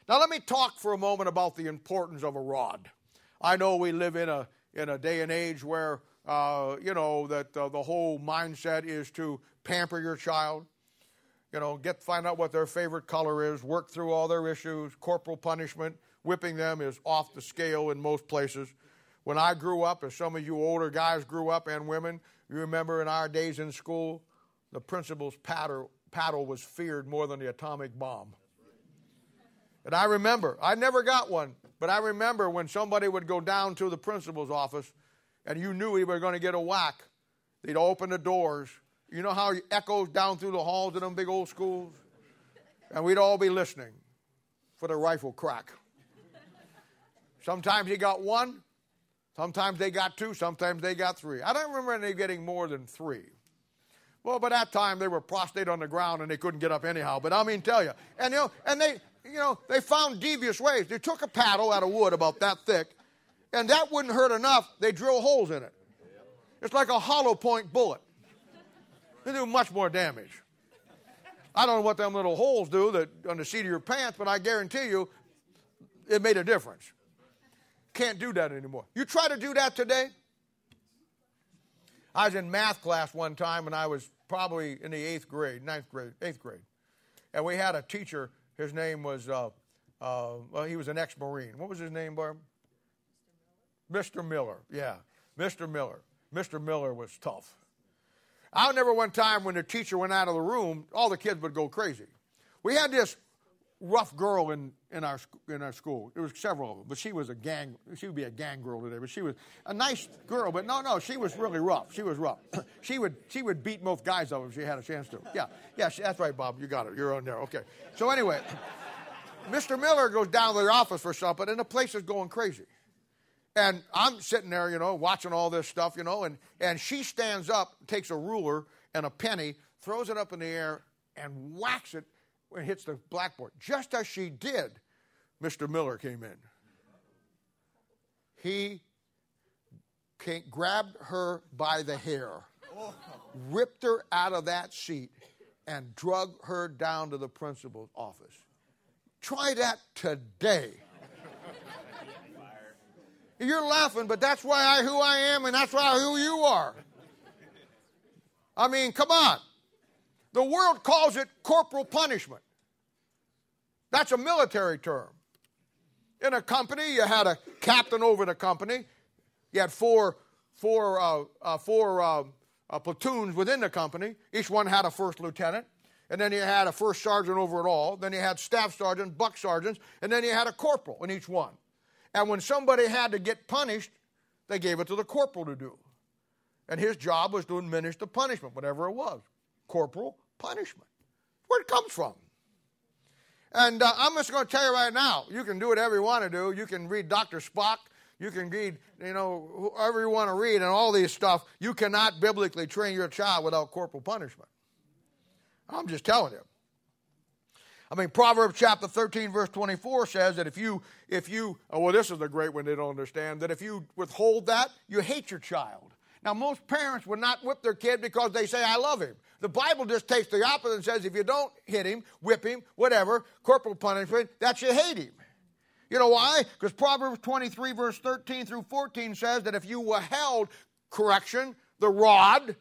Now, let me talk for a moment about the importance of a rod. I know we live in a, in a day and age where, uh, you know, that uh, the whole mindset is to pamper your child, you know, get find out what their favorite color is, work through all their issues, corporal punishment, whipping them is off the scale in most places. When I grew up, as some of you older guys grew up and women, you remember in our days in school, the principal's paddle, paddle was feared more than the atomic bomb. And I remember, I never got one, but I remember when somebody would go down to the principal's office and you knew he was going to get a whack, they'd open the doors. You know how it echoes down through the halls of them big old schools? And we'd all be listening for the rifle crack. Sometimes he got one, Sometimes they got two, sometimes they got three. I don't remember any getting more than three. Well, by that time they were prostrate on the ground and they couldn't get up anyhow. But I mean, tell you, and you know, and they, you know, they found devious ways. They took a paddle out of wood about that thick, and that wouldn't hurt enough. They drill holes in it. It's like a hollow point bullet. They do much more damage. I don't know what them little holes do that on the seat of your pants, but I guarantee you, it made a difference. Can't do that anymore. You try to do that today? I was in math class one time and I was probably in the eighth grade, ninth grade, eighth grade. And we had a teacher, his name was, uh, uh, well, he was an ex Marine. What was his name, Barb? Mr. Miller, yeah. Mr. Miller. Mr. Miller was tough. I remember one time when the teacher went out of the room, all the kids would go crazy. We had this rough girl in, in, our, in our school. There was several of them, but she was a gang. She would be a gang girl today, but she was a nice girl. But no, no, she was really rough. She was rough. (clears throat) she would she would beat most guys up if she had a chance to. Yeah, yeah, she, that's right, Bob. You got it. You're on there. Okay. So anyway, (laughs) Mr. Miller goes down to the office for something, and the place is going crazy. And I'm sitting there, you know, watching all this stuff, you know, and, and she stands up, takes a ruler and a penny, throws it up in the air, and whacks it and hits the blackboard. Just as she did, Mr. Miller came in. He came, grabbed her by the hair, ripped her out of that seat, and drug her down to the principal's office. Try that today. (laughs) You're laughing, but that's why I who I am, and that's why who you are. I mean, come on. The world calls it corporal punishment. That's a military term. In a company, you had a captain over the company. You had four, four, uh, uh, four uh, uh platoons within the company. Each one had a first lieutenant. And then you had a first sergeant over it all. Then you had staff sergeants, buck sergeants. And then you had a corporal in each one. And when somebody had to get punished, they gave it to the corporal to do. And his job was to administer the punishment, whatever it was. Corporal punishment. Where it comes from. And uh, I'm just going to tell you right now, you can do whatever you want to do. You can read Dr. Spock. You can read, you know, whoever you want to read and all these stuff. You cannot biblically train your child without corporal punishment. I'm just telling you. I mean, Proverbs chapter 13, verse 24 says that if you, if you, oh, well, this is a great one they don't understand, that if you withhold that, you hate your child. Now, most parents would not whip their kid because they say, I love him. The Bible just takes the opposite and says, if you don't hit him, whip him, whatever, corporal punishment, that you hate him. You know why? Because Proverbs 23, verse 13 through 14 says that if you withheld correction, the rod,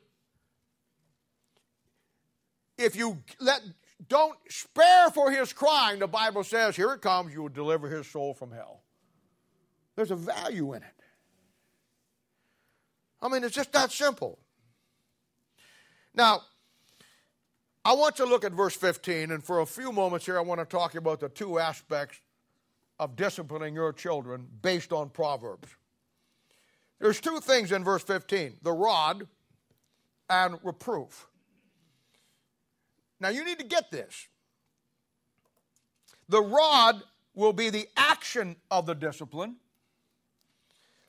if you let don't spare for his crying, the Bible says, here it comes, you will deliver his soul from hell. There's a value in it. I mean, it's just that simple. Now, I want to look at verse 15, and for a few moments here, I want to talk about the two aspects of disciplining your children based on Proverbs. There's two things in verse 15 the rod and reproof. Now you need to get this. The rod will be the action of the discipline.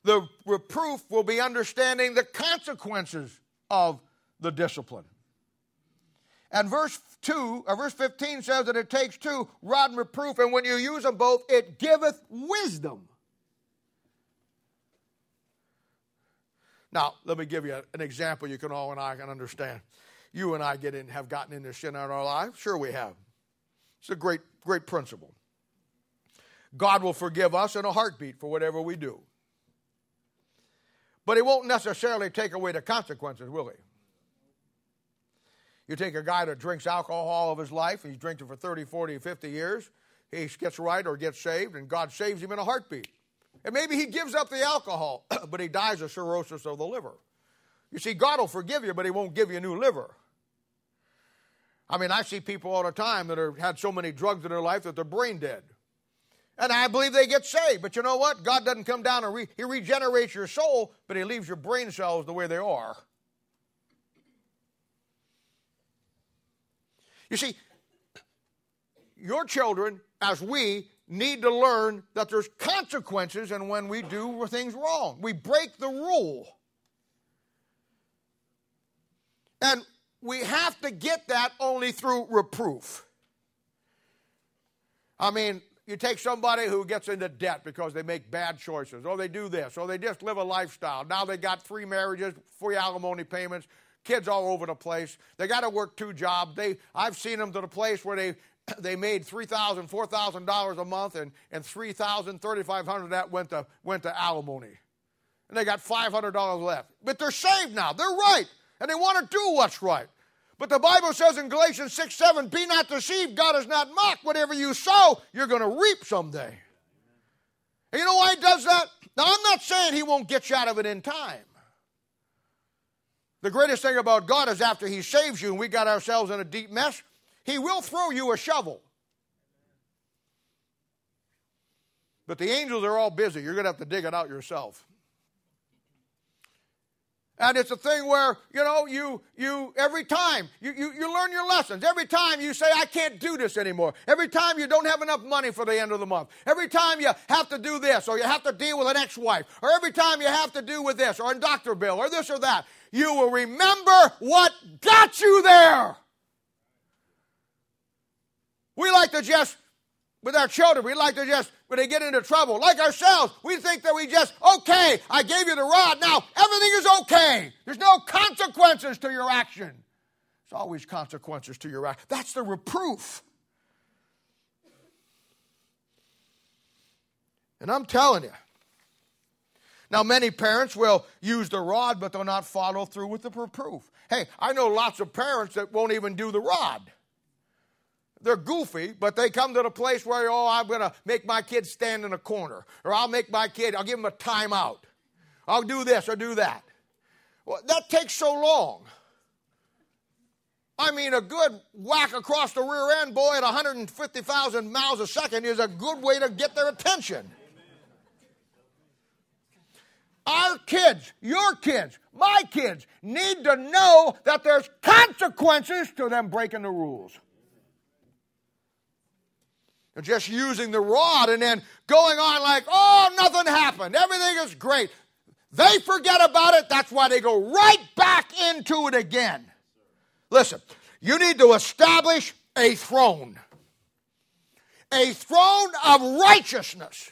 The reproof will be understanding the consequences of the discipline. And verse 2, or verse 15 says that it takes two, rod and reproof, and when you use them both, it giveth wisdom. Now, let me give you an example you can all and I can understand you and I get in, have gotten into sin in our lives? Sure, we have. It's a great, great principle. God will forgive us in a heartbeat for whatever we do. But He won't necessarily take away the consequences, will He? You take a guy that drinks alcohol all of his life, he's drinking for 30, 40, 50 years, he gets right or gets saved, and God saves him in a heartbeat. And maybe he gives up the alcohol, (clears throat) but he dies of cirrhosis of the liver. You see, God will forgive you, but he won't give you a new liver. I mean, I see people all the time that have had so many drugs in their life that they're brain dead. And I believe they get saved. But you know what? God doesn't come down and re- He regenerates your soul, but He leaves your brain cells the way they are. You see, your children, as we, need to learn that there's consequences and when we do things wrong. We break the rule. And we have to get that only through reproof. I mean, you take somebody who gets into debt because they make bad choices, or they do this, or they just live a lifestyle. Now they got three marriages, free alimony payments, kids all over the place. They got to work two jobs. They, I've seen them to the place where they (clears throat) they made three thousand, four thousand dollars $4,000 a month, and and $3,000, $3,500 that went to went to alimony, and they got five hundred dollars left. But they're saved now. They're right, and they want to do what's right. But the Bible says in Galatians 6 7, be not deceived, God is not mocked. Whatever you sow, you're going to reap someday. And you know why he does that? Now, I'm not saying he won't get you out of it in time. The greatest thing about God is after he saves you and we got ourselves in a deep mess, he will throw you a shovel. But the angels are all busy. You're going to have to dig it out yourself. And it's a thing where, you know, you, you every time you, you, you learn your lessons. Every time you say, I can't do this anymore. Every time you don't have enough money for the end of the month. Every time you have to do this, or you have to deal with an ex wife, or every time you have to do with this, or a doctor bill, or this or that, you will remember what got you there. We like to just with our children. We like to just, when they get into trouble, like ourselves, we think that we just, okay, I gave you the rod, now everything is okay. There's no consequences to your action. There's always consequences to your action. That's the reproof. And I'm telling you, now, many parents will use the rod, but they'll not follow through with the reproof. Hey, I know lots of parents that won't even do the rod they're goofy, but they come to the place where, oh, I'm going to make my kid stand in a corner, or I'll make my kid, I'll give him a timeout. I'll do this or do that. Well, that takes so long. I mean, a good whack across the rear end, boy, at 150,000 miles a second is a good way to get their attention. Our kids, your kids, my kids need to know that there's consequences to them breaking the rules just using the rod and then going on like, oh, nothing happened. Everything is great. They forget about it. That's why they go right back into it again. Listen, you need to establish a throne, a throne of righteousness,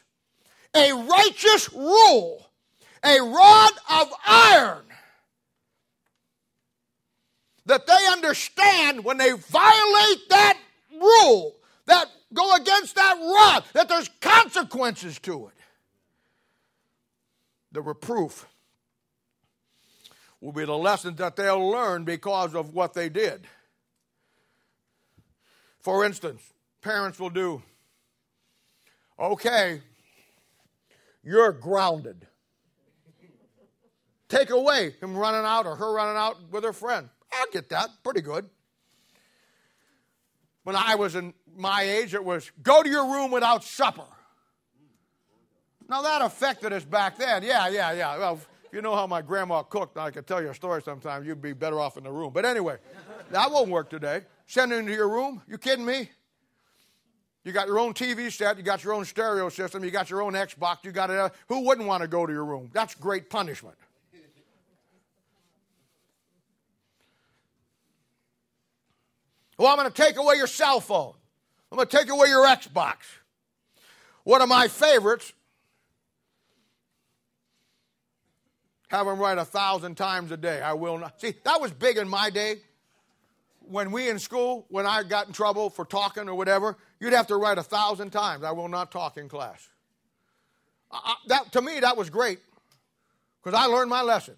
a righteous rule, a rod of iron that they understand when they violate that rule, that go against that rod, that there's consequences to it. The reproof will be the lessons that they'll learn because of what they did. For instance, parents will do, okay, you're grounded. Take away him running out or her running out with her friend. I'll get that. Pretty good. When I was in my age, it was go to your room without supper. Now that affected us back then. Yeah, yeah, yeah. Well, if you know how my grandma cooked, I could tell you a story sometime. You'd be better off in the room. But anyway, that won't work today. Send it into your room? You kidding me? You got your own TV set, you got your own stereo system, you got your own Xbox, you got it. Who wouldn't want to go to your room? That's great punishment. Well, I'm going to take away your cell phone. I'm going to take away your Xbox. One of my favorites, have them write a thousand times a day. I will not. See, that was big in my day. When we in school, when I got in trouble for talking or whatever, you'd have to write a thousand times. I will not talk in class. I, that, to me, that was great because I learned my lesson.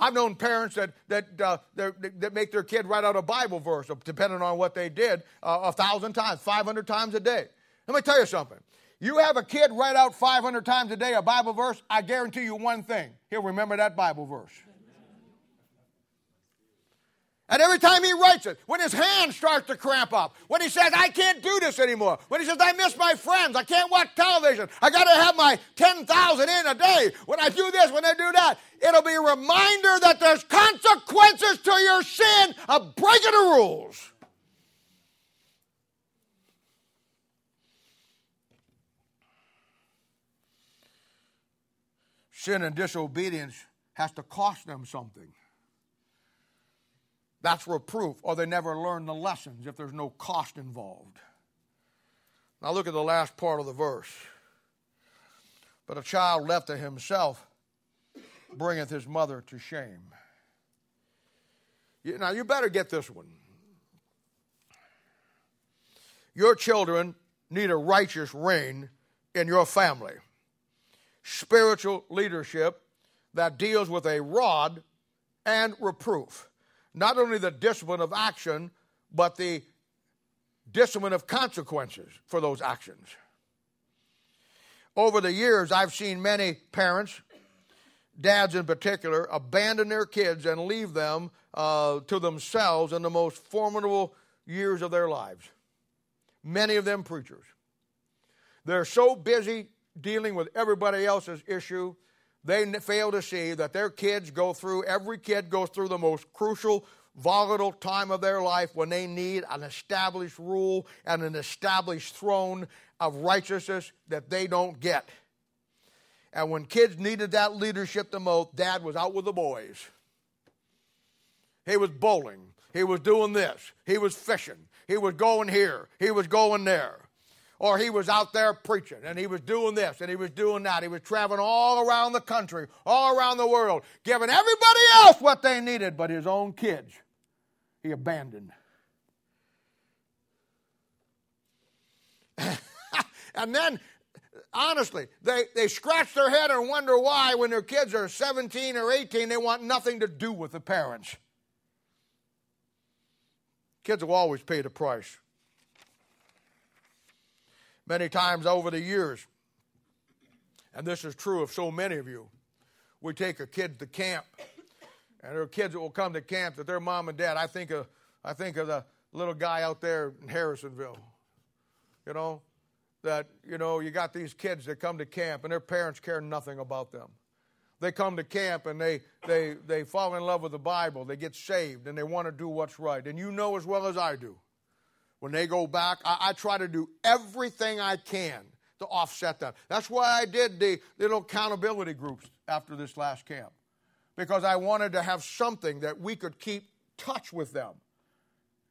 I've known parents that, that, uh, that make their kid write out a Bible verse, depending on what they did, uh, a thousand times, 500 times a day. Let me tell you something. You have a kid write out 500 times a day a Bible verse, I guarantee you one thing he'll remember that Bible verse. And every time he writes it, when his hand starts to cramp up, when he says, I can't do this anymore, when he says, I miss my friends, I can't watch television, I got to have my 10,000 in a day, when I do this, when I do that, it'll be a reminder that there's consequences to your sin of breaking the rules. Sin and disobedience has to cost them something. That's reproof, or they never learn the lessons if there's no cost involved. Now look at the last part of the verse. But a child left to himself bringeth his mother to shame. Now you better get this one. Your children need a righteous reign in your family. Spiritual leadership that deals with a rod and reproof not only the discipline of action, but the discipline of consequences for those actions. Over the years, I've seen many parents, dads in particular, abandon their kids and leave them uh, to themselves in the most formidable years of their lives. Many of them preachers. They're so busy dealing with everybody else's issue, they fail to see that their kids go through, every kid goes through the most crucial, volatile time of their life when they need an established rule and an established throne of righteousness that they don't get. And when kids needed that leadership the most, dad was out with the boys. He was bowling. He was doing this. He was fishing. He was going here. He was going there. Or he was out there preaching and he was doing this and he was doing that. He was traveling all around the country, all around the world, giving everybody else what they needed, but his own kids he abandoned. (laughs) and then honestly, they, they scratch their head and wonder why, when their kids are 17 or 18, they want nothing to do with the parents. Kids will always pay the price. Many times over the years, and this is true of so many of you, we take a kid to camp, and there are kids that will come to camp that their mom and dad, I think of, I think of the little guy out there in Harrisonville, you know, that, you know, you got these kids that come to camp and their parents care nothing about them. They come to camp and they, they, they fall in love with the Bible, they get saved, and they want to do what's right. And you know as well as I do, when they go back, I, I try to do everything I can to offset that. That's why I did the little accountability groups after this last camp, because I wanted to have something that we could keep touch with them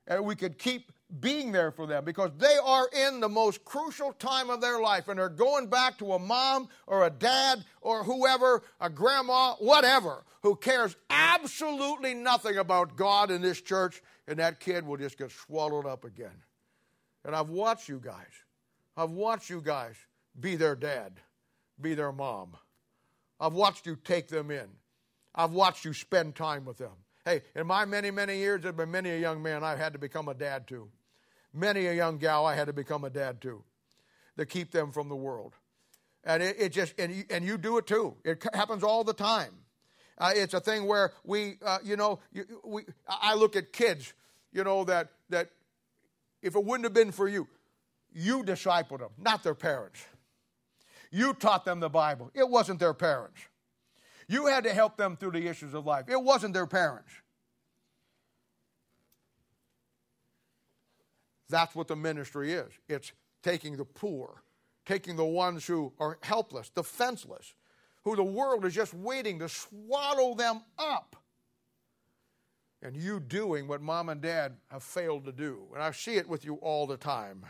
and we could keep being there for them because they are in the most crucial time of their life and they're going back to a mom or a dad or whoever, a grandma, whatever, who cares absolutely nothing about God in this church, and that kid will just get swallowed up again. And I've watched you guys. I've watched you guys be their dad, be their mom. I've watched you take them in. I've watched you spend time with them. Hey, in my many, many years, there have been many a young man I've had to become a dad to. Many a young gal I had to become a dad to to keep them from the world. And it, it just, and you, and you do it too. It happens all the time. Uh, it's a thing where we, uh, you know, we, I look at kids, you know, that, that if it wouldn't have been for you, you discipled them, not their parents. You taught them the Bible. It wasn't their parents. You had to help them through the issues of life. It wasn't their parents. That's what the ministry is it's taking the poor, taking the ones who are helpless, defenseless, who the world is just waiting to swallow them up. And you doing what mom and dad have failed to do. And I see it with you all the time.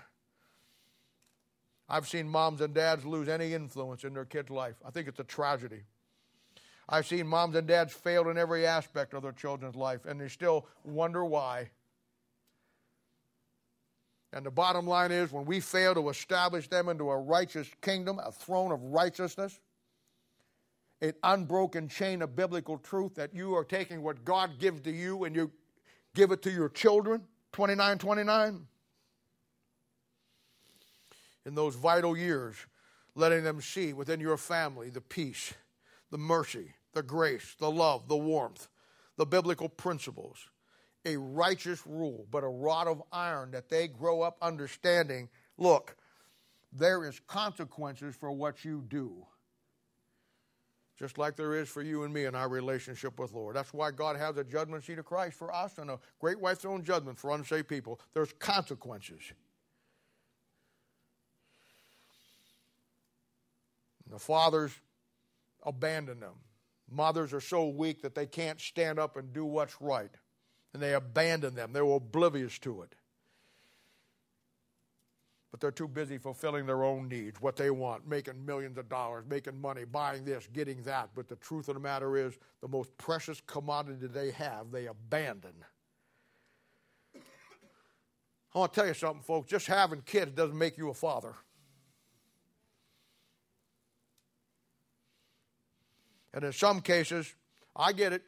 I've seen moms and dads lose any influence in their kids' life. I think it's a tragedy. I've seen moms and dads fail in every aspect of their children's life, and they still wonder why. And the bottom line is when we fail to establish them into a righteous kingdom, a throne of righteousness, an unbroken chain of biblical truth that you are taking what God gives to you and you give it to your children, 2929. In those vital years, letting them see within your family the peace, the mercy, the grace, the love, the warmth, the biblical principles, a righteous rule, but a rod of iron that they grow up understanding look, there is consequences for what you do. Just like there is for you and me in our relationship with Lord. That's why God has a judgment seat of Christ for us and a great white throne judgment for unsaved people. There's consequences. And the fathers abandon them. Mothers are so weak that they can't stand up and do what's right. And they abandon them, they're oblivious to it. But they're too busy fulfilling their own needs, what they want, making millions of dollars, making money, buying this, getting that. But the truth of the matter is, the most precious commodity they have, they abandon. I want to tell you something, folks. Just having kids doesn't make you a father. And in some cases, I get it.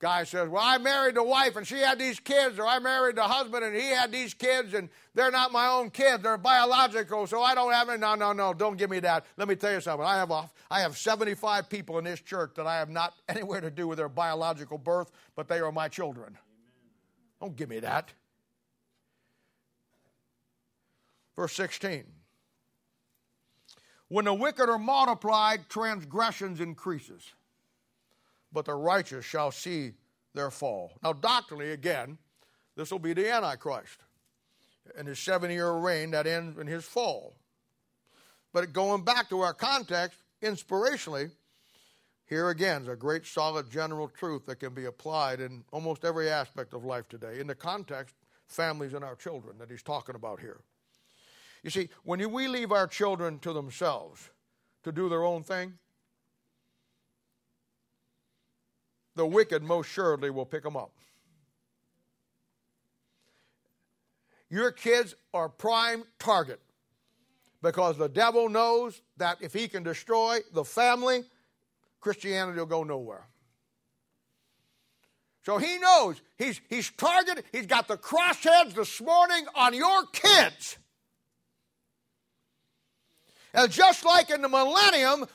Guy says, Well, I married a wife and she had these kids, or I married a husband and he had these kids, and they're not my own kids, they're biological, so I don't have any. No, no, no, don't give me that. Let me tell you something. I have, a, I have 75 people in this church that I have not (laughs) anywhere to do with their biological birth, but they are my children. Amen. Don't give me that. Verse 16. When the wicked are multiplied, transgressions increases. But the righteous shall see their fall. Now, doctrinally, again, this will be the Antichrist. And his seven year reign that ends in his fall. But going back to our context, inspirationally, here again is a great solid general truth that can be applied in almost every aspect of life today. In the context, families and our children that he's talking about here. You see, when we leave our children to themselves to do their own thing, the wicked most surely will pick them up. Your kids are prime target because the devil knows that if he can destroy the family, Christianity will go nowhere. So he knows he's, he's targeted, he's got the crossheads this morning on your kids. And just like in the millennium,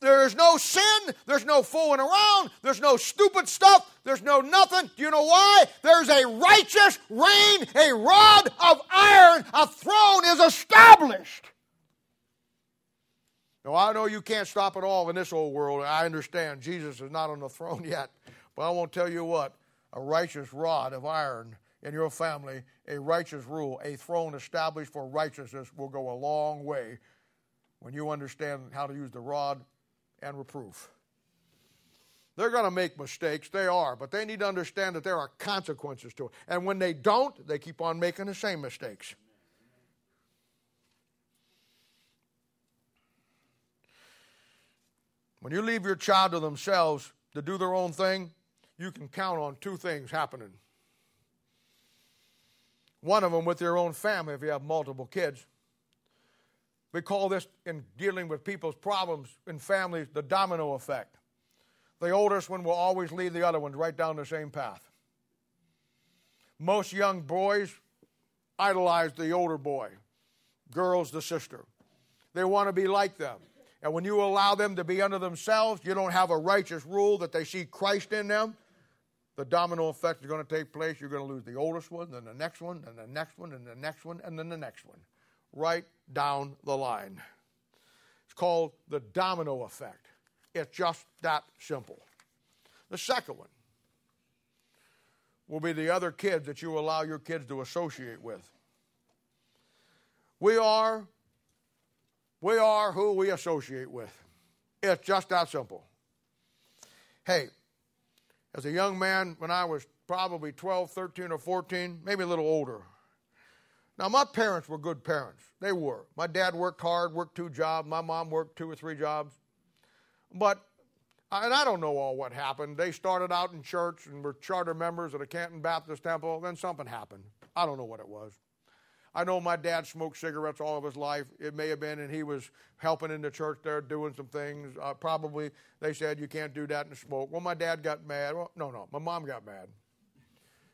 there's no sin, there's no fooling around, there's no stupid stuff, there's no nothing. Do you know why? There's a righteous reign, a rod of iron, a throne is established. Now, I know you can't stop it all in this old world. I understand Jesus is not on the throne (laughs) yet. But I won't tell you what a righteous rod of iron in your family, a righteous rule, a throne established for righteousness will go a long way when you understand how to use the rod and reproof. They're going to make mistakes, they are, but they need to understand that there are consequences to it. And when they don't, they keep on making the same mistakes. When you leave your child to themselves to do their own thing, you can count on two things happening. One of them with your own family if you have multiple kids. We call this in dealing with people's problems in families the domino effect. The oldest one will always lead the other ones right down the same path. Most young boys idolize the older boy, girls the sister. They want to be like them. And when you allow them to be under themselves, you don't have a righteous rule that they see Christ in them. The domino effect is going to take place. You're going to lose the oldest one, then the next one, and the next one, and the next one, and then the next one. Right down the line. It's called the domino effect. It's just that simple. The second one will be the other kids that you allow your kids to associate with. We are we are who we associate with. It's just that simple. Hey, as a young man, when I was probably 12, 13, or 14, maybe a little older. Now, my parents were good parents. They were. My dad worked hard, worked two jobs. My mom worked two or three jobs. But, and I don't know all what happened. They started out in church and were charter members at a Canton Baptist Temple. Then something happened. I don't know what it was. I know my dad smoked cigarettes all of his life. It may have been, and he was helping in the church there, doing some things. Uh, probably they said you can't do that and smoke. Well, my dad got mad. Well, no, no, my mom got mad.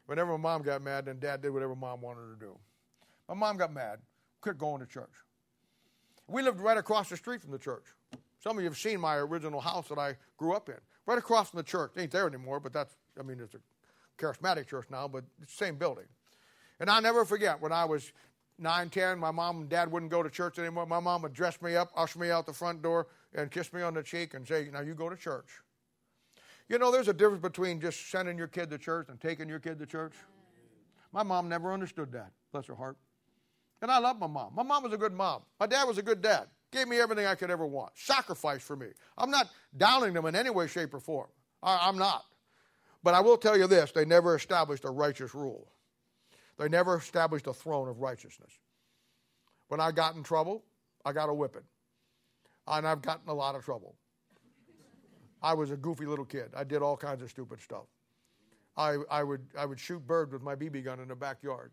Whenever my mom got mad, then dad did whatever mom wanted to do. My mom got mad, quit going to church. We lived right across the street from the church. Some of you have seen my original house that I grew up in. Right across from the church. It ain't there anymore, but that's, I mean, it's a charismatic church now, but it's the same building. And I'll never forget when I was 9, 10, my mom and dad wouldn't go to church anymore. My mom would dress me up, usher me out the front door, and kiss me on the cheek and say, Now you go to church. You know, there's a difference between just sending your kid to church and taking your kid to church. My mom never understood that, bless her heart. And I love my mom. My mom was a good mom. My dad was a good dad. Gave me everything I could ever want. Sacrifice for me. I'm not downing them in any way, shape, or form. I, I'm not. But I will tell you this they never established a righteous rule. They never established a throne of righteousness. When I got in trouble, I got a whipping. And I've gotten a lot of trouble. I was a goofy little kid. I did all kinds of stupid stuff. I, I, would, I would shoot birds with my BB gun in the backyard.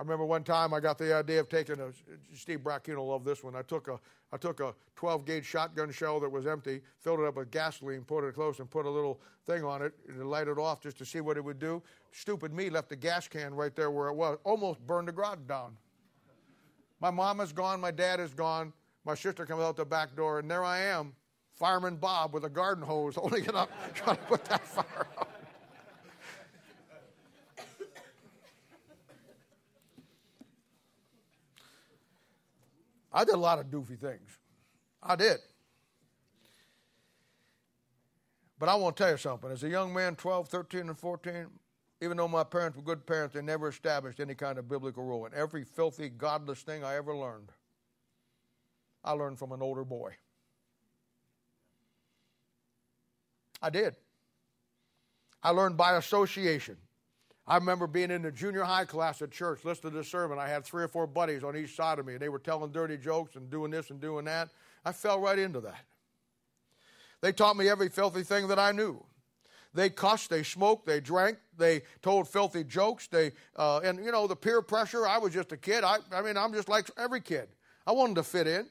I remember one time I got the idea of taking a Steve Brackino will love this one. I took a I took a 12 gauge shotgun shell that was empty, filled it up with gasoline, put it close, and put a little thing on it and light it off just to see what it would do. Stupid me left the gas can right there where it was, almost burned the garage down. My mom is gone, my dad is gone, my sister comes out the back door, and there I am, fireman Bob with a garden hose (laughs) holding it up, (laughs) trying to put that fire out. I did a lot of doofy things. I did. But I want to tell you something. As a young man, 12, 13, and 14, even though my parents were good parents, they never established any kind of biblical rule. And every filthy, godless thing I ever learned, I learned from an older boy. I did. I learned by association. I remember being in the junior high class at church, listening to the sermon. I had three or four buddies on each side of me, and they were telling dirty jokes and doing this and doing that. I fell right into that. They taught me every filthy thing that I knew. They cussed, they smoked, they drank, they told filthy jokes. They uh, and you know the peer pressure. I was just a kid. I, I mean, I'm just like every kid. I wanted to fit in.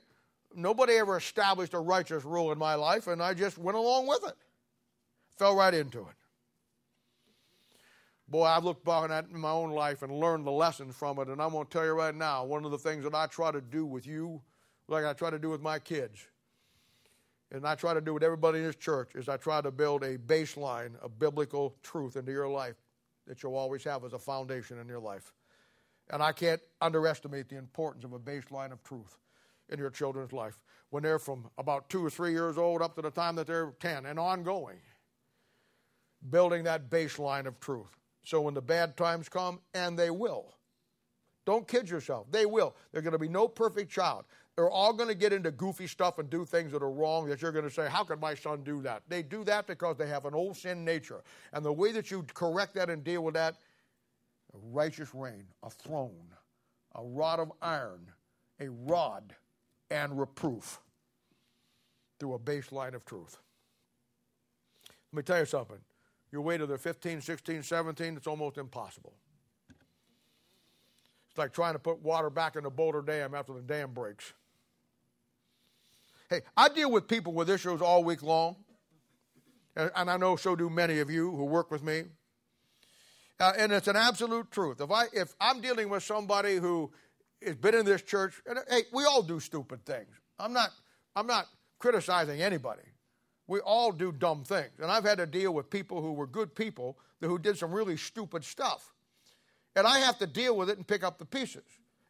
Nobody ever established a righteous rule in my life, and I just went along with it. Fell right into it. Boy, I've looked back on that in my own life and learned the lessons from it. And I'm going to tell you right now, one of the things that I try to do with you, like I try to do with my kids, and I try to do with everybody in this church, is I try to build a baseline of biblical truth into your life that you'll always have as a foundation in your life. And I can't underestimate the importance of a baseline of truth in your children's life when they're from about two or three years old up to the time that they're 10 and ongoing. Building that baseline of truth. So when the bad times come, and they will, don't kid yourself, they will. There's going to be no perfect child. They're all going to get into goofy stuff and do things that are wrong that you're going to say, How could my son do that? They do that because they have an old sin nature. And the way that you correct that and deal with that, a righteous reign, a throne, a rod of iron, a rod and reproof through a baseline of truth. Let me tell you something. You wait till they're 15, 16, 17, it's almost impossible. It's like trying to put water back in the Boulder Dam after the dam breaks. Hey, I deal with people with issues all week long, and, and I know so do many of you who work with me. Uh, and it's an absolute truth. If I if I'm dealing with somebody who has been in this church, and hey, we all do stupid things. I'm not I'm not criticizing anybody. We all do dumb things. And I've had to deal with people who were good people who did some really stupid stuff. And I have to deal with it and pick up the pieces.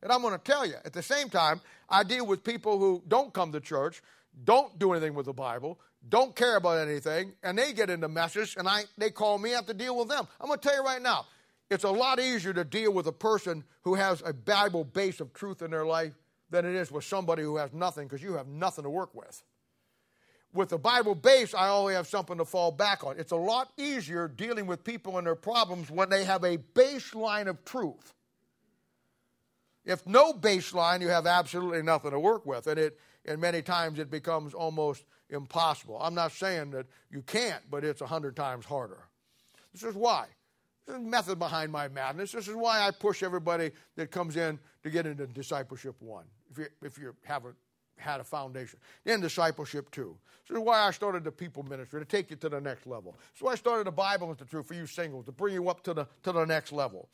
And I'm going to tell you, at the same time, I deal with people who don't come to church, don't do anything with the Bible, don't care about anything, and they get into messes, and I, they call me, I have to deal with them. I'm going to tell you right now, it's a lot easier to deal with a person who has a Bible base of truth in their life than it is with somebody who has nothing because you have nothing to work with with the Bible base, I always have something to fall back on. It's a lot easier dealing with people and their problems when they have a baseline of truth. If no baseline, you have absolutely nothing to work with, and it and many times it becomes almost impossible. I'm not saying that you can't, but it's a hundred times harder. This is why. This is the method behind my madness. This is why I push everybody that comes in to get into discipleship one. If you if you haven't had a foundation. Then discipleship two. This is why I started the people ministry to take you to the next level. So I started the Bible Institute for you singles to bring you up to the to the next level.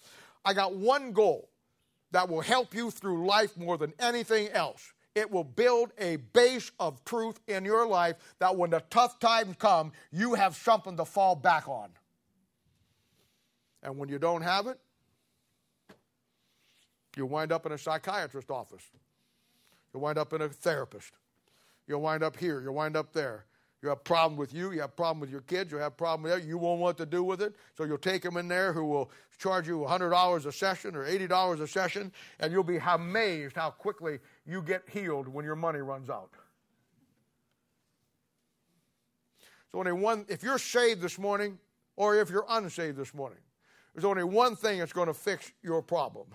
I got one goal that will help you through life more than anything else. It will build a base of truth in your life that when the tough times come, you have something to fall back on. And when you don't have it, you wind up in a psychiatrist's office You'll wind up in a therapist. You'll wind up here. You'll wind up there. You have a problem with you. You have a problem with your kids. You have a problem with that. You won't want to do with it. So you'll take them in there who will charge you $100 a session or $80 a session, and you'll be amazed how quickly you get healed when your money runs out. So only one, if you're saved this morning or if you're unsaved this morning, there's only one thing that's going to fix your problem,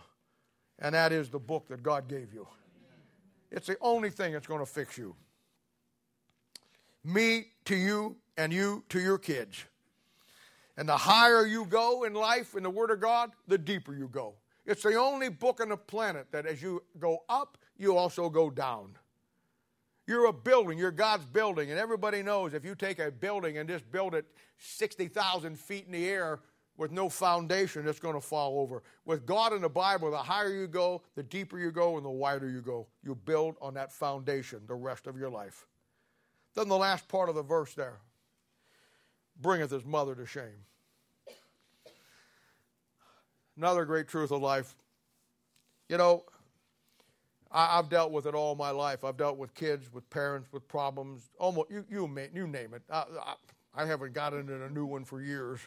and that is the book that God gave you. It's the only thing that's going to fix you. Me to you, and you to your kids. And the higher you go in life in the Word of God, the deeper you go. It's the only book on the planet that as you go up, you also go down. You're a building, you're God's building, and everybody knows if you take a building and just build it 60,000 feet in the air, with no foundation, it's going to fall over. With God and the Bible, the higher you go, the deeper you go, and the wider you go. You build on that foundation the rest of your life. Then the last part of the verse there bringeth his mother to shame. Another great truth of life. You know, I, have dealt with it all my life. I've dealt with kids, with parents, with problems. Almost you you, you name it. I, I, I haven't gotten in a new one for years.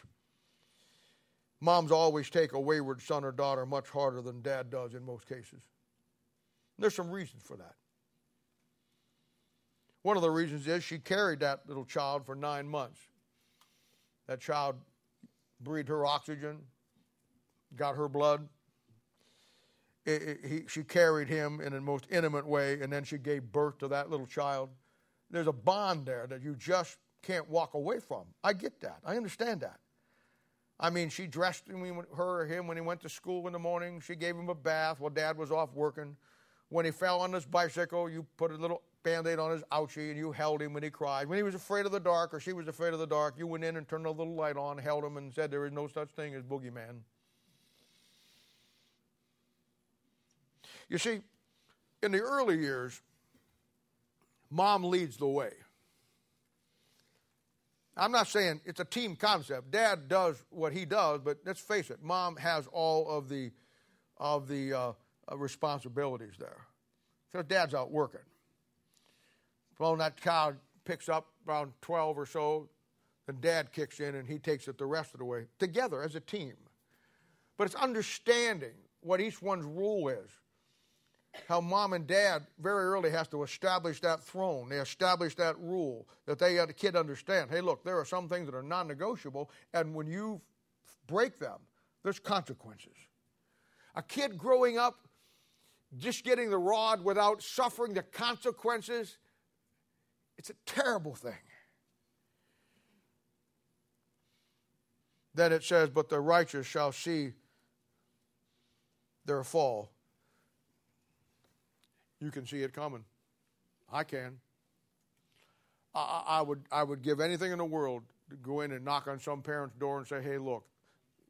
Moms always take a wayward son or daughter much harder than dad does in most cases. There's some reasons for that. One of the reasons is she carried that little child for nine months. That child breathed her oxygen, got her blood. It, it, he, she carried him in a most intimate way, and then she gave birth to that little child. There's a bond there that you just can't walk away from. I get that. I understand that. I mean, she dressed him, her or him when he went to school in the morning. She gave him a bath while dad was off working. When he fell on his bicycle, you put a little band aid on his ouchie and you held him when he cried. When he was afraid of the dark or she was afraid of the dark, you went in and turned a little light on, held him, and said, There is no such thing as boogeyman. You see, in the early years, mom leads the way. I'm not saying it's a team concept. Dad does what he does, but let's face it, mom has all of the of the uh, uh, responsibilities there. So dad's out working. Well, that child picks up around 12 or so, then dad kicks in and he takes it the rest of the way together as a team. But it's understanding what each one's role is. How mom and dad very early has to establish that throne. They establish that rule that they the kid understand. Hey, look, there are some things that are non-negotiable, and when you break them, there's consequences. A kid growing up just getting the rod without suffering the consequences, it's a terrible thing. Then it says, But the righteous shall see their fall. You can see it coming. I can. I, I, would, I would give anything in the world to go in and knock on some parent's door and say, Hey, look,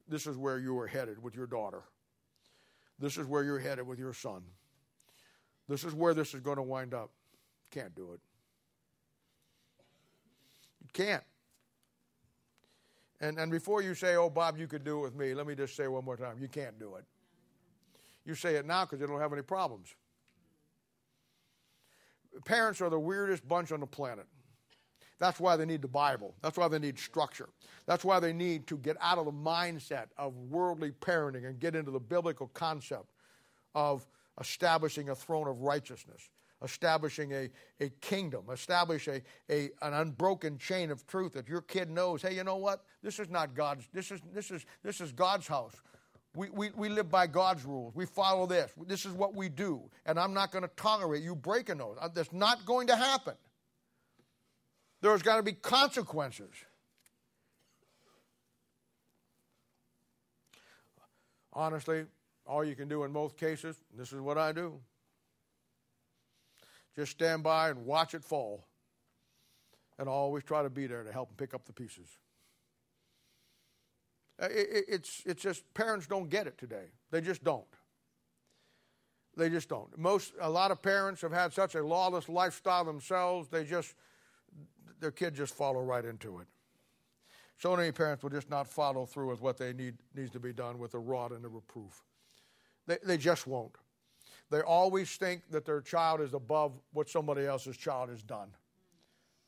this is where you are headed with your daughter. This is where you're headed with your son. This is where this is going to wind up. Can't do it. You can't. And, and before you say, oh, Bob, you could do it with me, let me just say one more time you can't do it. You say it now because you don't have any problems. Parents are the weirdest bunch on the planet. That's why they need the Bible. That's why they need structure. That's why they need to get out of the mindset of worldly parenting and get into the biblical concept of establishing a throne of righteousness, establishing a, a kingdom, establish a, a, an unbroken chain of truth that your kid knows, hey, you know what? This is not God's, this is, this is, this is God's house. We, we, we live by God's rules. We follow this. This is what we do. And I'm not going to tolerate you breaking those. Uh, that's not going to happen. There's got to be consequences. Honestly, all you can do in most cases, this is what I do. Just stand by and watch it fall. And I'll always try to be there to help them pick up the pieces. Uh, it's, it's just parents don't get it today. They just don't. They just don't. Most, a lot of parents have had such a lawless lifestyle themselves, they just, their kids just follow right into it. So many parents will just not follow through with what they need needs to be done with the rod and the reproof. They, they just won't. They always think that their child is above what somebody else's child has done.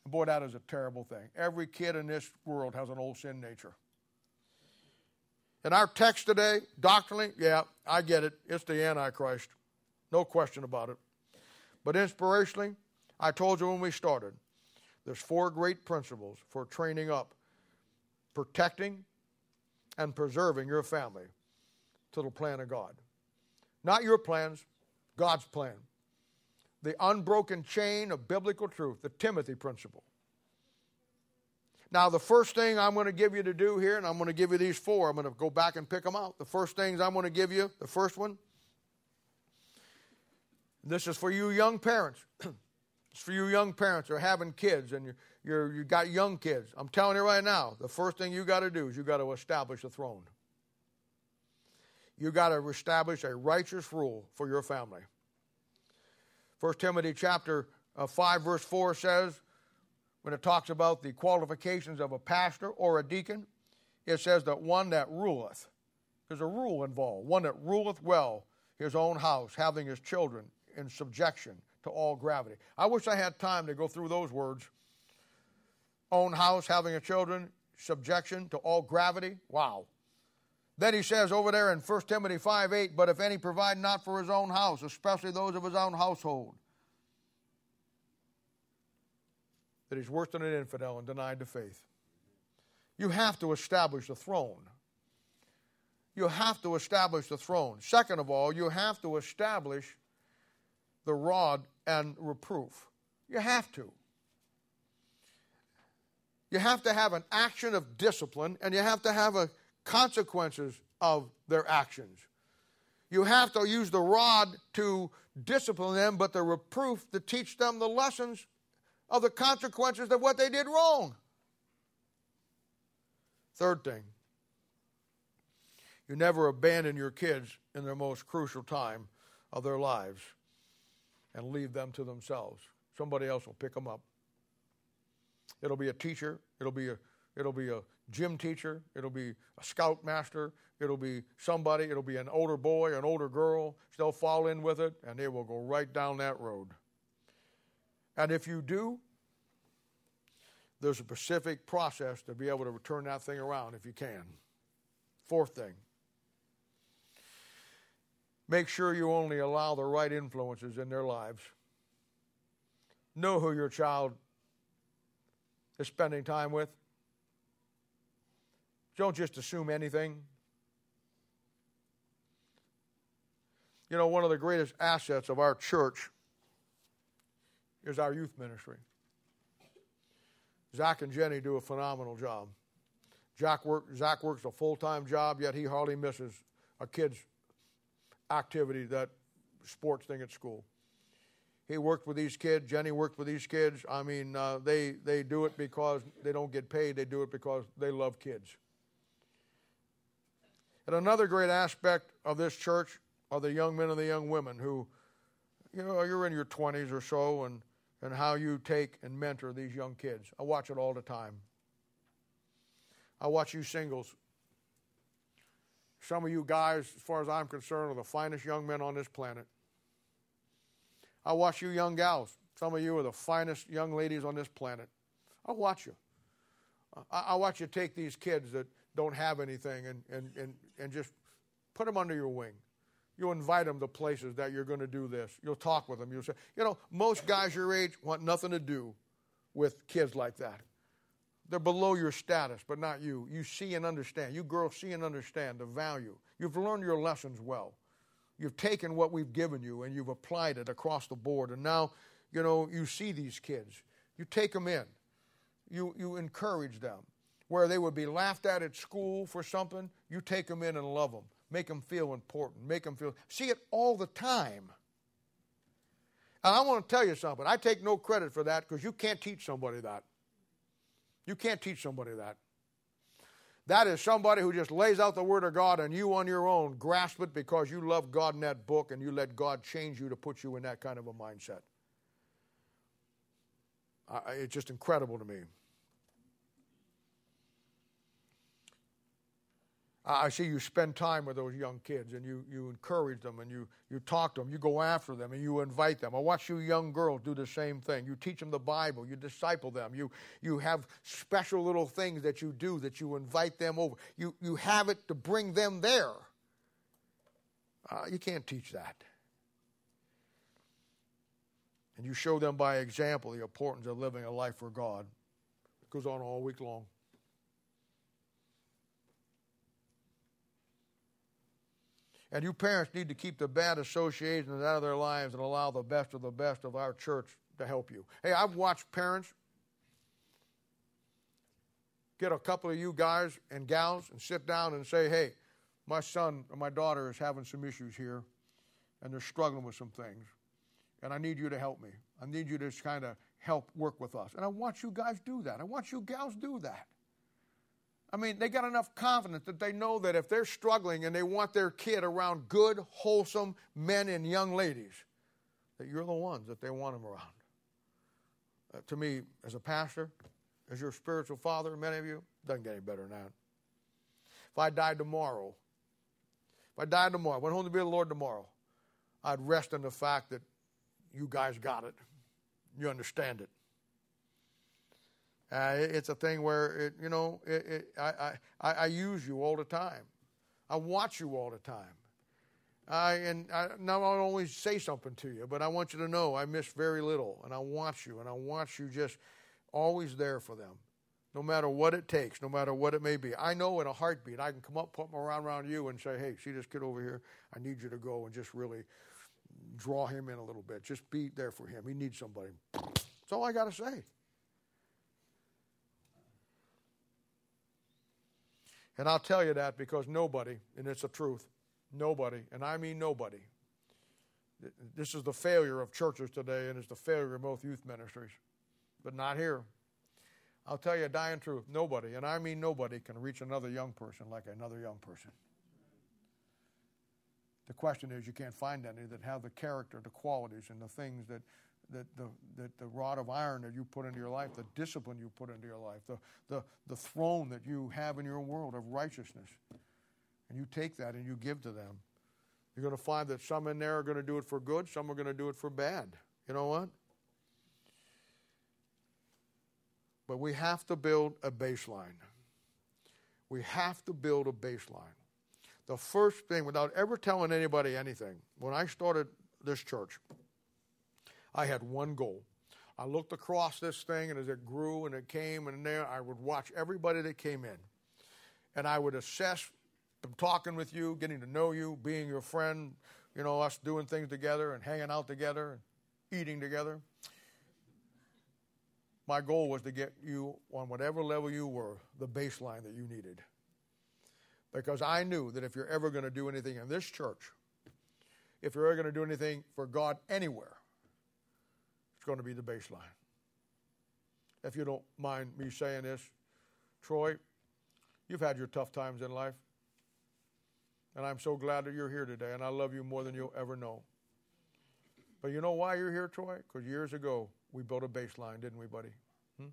And boy, that is a terrible thing. Every kid in this world has an old sin nature. In our text today, doctrinally, yeah, I get it. It's the Antichrist. No question about it. But inspirationally, I told you when we started, there's four great principles for training up, protecting, and preserving your family to the plan of God. Not your plans, God's plan. The unbroken chain of biblical truth, the Timothy principle. Now, the first thing I'm going to give you to do here, and I'm going to give you these four, I'm going to go back and pick them out. The first things I'm going to give you, the first one, this is for you young parents. (clears throat) it's for you young parents who are having kids and you're, you're, you got young kids. I'm telling you right now, the first thing you got to do is you got to establish a throne you got to establish a righteous rule for your family. 1 Timothy chapter uh, 5 verse 4 says when it talks about the qualifications of a pastor or a deacon, it says that one that ruleth. There's a rule involved. One that ruleth well his own house, having his children in subjection to all gravity. I wish I had time to go through those words. Own house, having a children, subjection to all gravity. Wow. Then he says over there in 1 Timothy 5 8, but if any provide not for his own house, especially those of his own household, that he's worse than an infidel and denied the faith. You have to establish the throne. You have to establish the throne. Second of all, you have to establish the rod and reproof. You have to. You have to have an action of discipline and you have to have a consequences of their actions. You have to use the rod to discipline them, but the reproof to teach them the lessons of the consequences of what they did wrong. Third thing, you never abandon your kids in their most crucial time of their lives and leave them to themselves. Somebody else will pick them up. It'll be a teacher, it'll be a it'll be a gym teacher, it'll be a scout master, it'll be somebody, it'll be an older boy, an older girl. They'll fall in with it and they will go right down that road. And if you do, there's a specific process to be able to turn that thing around if you can. Fourth thing, make sure you only allow the right influences in their lives. Know who your child is spending time with. Don't just assume anything. You know, one of the greatest assets of our church is our youth ministry. Zach and Jenny do a phenomenal job. Jack work, Zach works a full time job, yet he hardly misses a kid's activity, that sports thing at school. He worked with these kids. Jenny worked with these kids. I mean, uh, they, they do it because they don't get paid, they do it because they love kids. And another great aspect of this church are the young men and the young women who, you know, you're in your 20s or so, and, and how you take and mentor these young kids. I watch it all the time. I watch you singles. Some of you guys, as far as I'm concerned, are the finest young men on this planet. I watch you young gals. Some of you are the finest young ladies on this planet. I watch you. I, watch you take these kids that don't have anything and, and, and, and just put them under your wing. You invite them to places that you're going to do this. You'll talk with them. You'll say, you know, most guys your age want nothing to do with kids like that. They're below your status, but not you. You see and understand. You girls see and understand the value. You've learned your lessons well. You've taken what we've given you and you've applied it across the board. And now, you know, you see these kids. You take them in. You, you encourage them where they would be laughed at at school for something, you take them in and love them. Make them feel important. Make them feel. See it all the time. And I want to tell you something. I take no credit for that because you can't teach somebody that. You can't teach somebody that. That is somebody who just lays out the Word of God and you on your own grasp it because you love God in that book and you let God change you to put you in that kind of a mindset. it's just incredible to me. I see you spend time with those young kids and you, you encourage them and you, you talk to them, you go after them and you invite them. I watch you young girls do the same thing. You teach them the Bible, you disciple them, you, you have special little things that you do that you invite them over. You, you have it to bring them there. Uh, you can't teach that. And you show them by example the importance of living a life for God. It goes on all week long. And you parents need to keep the bad associations out of their lives and allow the best of the best of our church to help you. Hey, I've watched parents get a couple of you guys and gals and sit down and say, hey, my son or my daughter is having some issues here and they're struggling with some things. And I need you to help me. I need you to just kind of help work with us. And I want you guys do that. I want you gals do that. I mean, they got enough confidence that they know that if they're struggling and they want their kid around good, wholesome men and young ladies, that you're the ones that they want them around. Uh, to me, as a pastor, as your spiritual father, many of you, doesn't get any better than that. If I died tomorrow, if I died tomorrow, went home to be the Lord tomorrow, I'd rest in the fact that you guys got it. You understand it. Uh, it's a thing where it, you know, it, it, I, I, I use you all the time. I watch you all the time. I, and I not always say something to you, but I want you to know I miss very little, and I watch you, and I want you just always there for them, no matter what it takes, no matter what it may be. I know in a heartbeat I can come up, put my arm around you, and say, "Hey, see this kid over here? I need you to go and just really draw him in a little bit. Just be there for him. He needs somebody." That's all I got to say. And I'll tell you that because nobody, and it's the truth, nobody, and I mean nobody, this is the failure of churches today and it's the failure of most youth ministries, but not here. I'll tell you a dying truth nobody, and I mean nobody, can reach another young person like another young person. The question is, you can't find any that have the character, the qualities, and the things that that the, that the rod of iron that you put into your life, the discipline you put into your life, the, the, the throne that you have in your world of righteousness. And you take that and you give to them. You're going to find that some in there are going to do it for good, some are going to do it for bad. You know what? But we have to build a baseline. We have to build a baseline. The first thing, without ever telling anybody anything, when I started this church, I had one goal. I looked across this thing, and as it grew and it came, and there I would watch everybody that came in. And I would assess them talking with you, getting to know you, being your friend, you know, us doing things together and hanging out together and eating together. My goal was to get you on whatever level you were, the baseline that you needed. Because I knew that if you're ever going to do anything in this church, if you're ever going to do anything for God anywhere, going to be the baseline. If you don't mind me saying this, Troy, you've had your tough times in life. And I'm so glad that you're here today, and I love you more than you'll ever know. But you know why you're here, Troy? Because years ago, we built a baseline, didn't we, buddy? Hmm?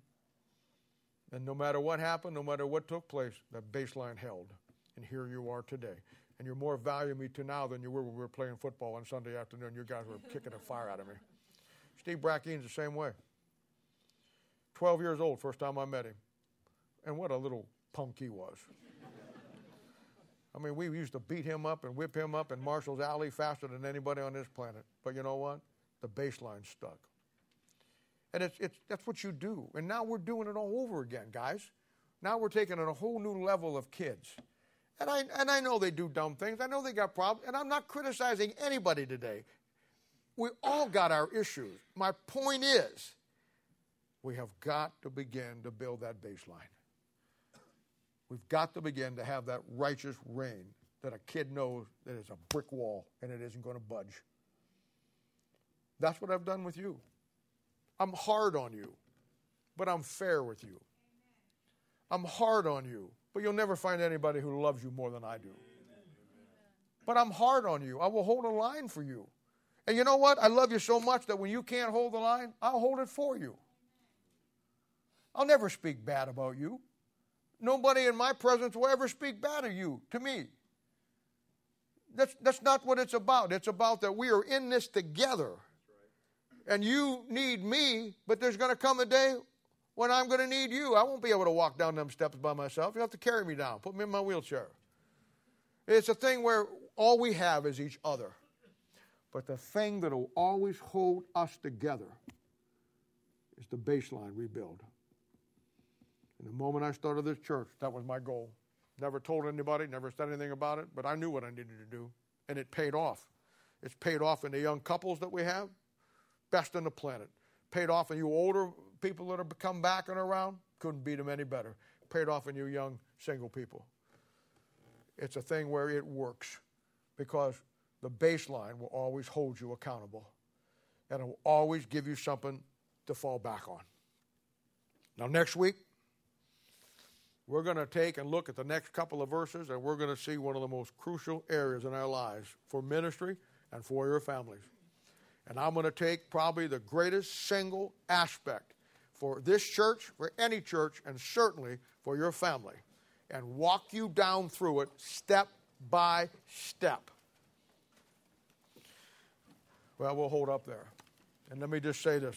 And no matter what happened, no matter what took place, that baseline held. And here you are today. And you're more valuable to me now than you were when we were playing football on Sunday afternoon. You guys were kicking the fire out of me. Steve Brackine's the same way. 12 years old, first time I met him. And what a little punk he was. I mean, we used to beat him up and whip him up in Marshall's Alley faster than anybody on this planet. But you know what? The baseline stuck. And it's, it's, that's what you do. And now we're doing it all over again, guys. Now we're taking it a whole new level of kids. And I, and I know they do dumb things. I know they got problems. And I'm not criticizing anybody today. We all got our issues. My point is, we have got to begin to build that baseline. We've got to begin to have that righteous reign that a kid knows that it's a brick wall and it isn't going to budge. That's what I've done with you. I'm hard on you, but I'm fair with you. I'm hard on you, but you'll never find anybody who loves you more than I do. But I'm hard on you. I will hold a line for you. And you know what? I love you so much that when you can't hold the line, I'll hold it for you. I'll never speak bad about you. Nobody in my presence will ever speak bad of you to me. That's, that's not what it's about. It's about that we are in this together. And you need me, but there's going to come a day when I'm going to need you. I won't be able to walk down them steps by myself. You'll have to carry me down, put me in my wheelchair. It's a thing where all we have is each other. But the thing that will always hold us together is the baseline rebuild. And the moment I started this church, that was my goal. Never told anybody, never said anything about it, but I knew what I needed to do. And it paid off. It's paid off in the young couples that we have, best on the planet. Paid off in you older people that have come back and around, couldn't beat them any better. Paid off in you young single people. It's a thing where it works because the baseline will always hold you accountable and it will always give you something to fall back on. Now, next week, we're going to take and look at the next couple of verses, and we're going to see one of the most crucial areas in our lives for ministry and for your families. And I'm going to take probably the greatest single aspect for this church, for any church, and certainly for your family, and walk you down through it step by step. Well, we'll hold up there. And let me just say this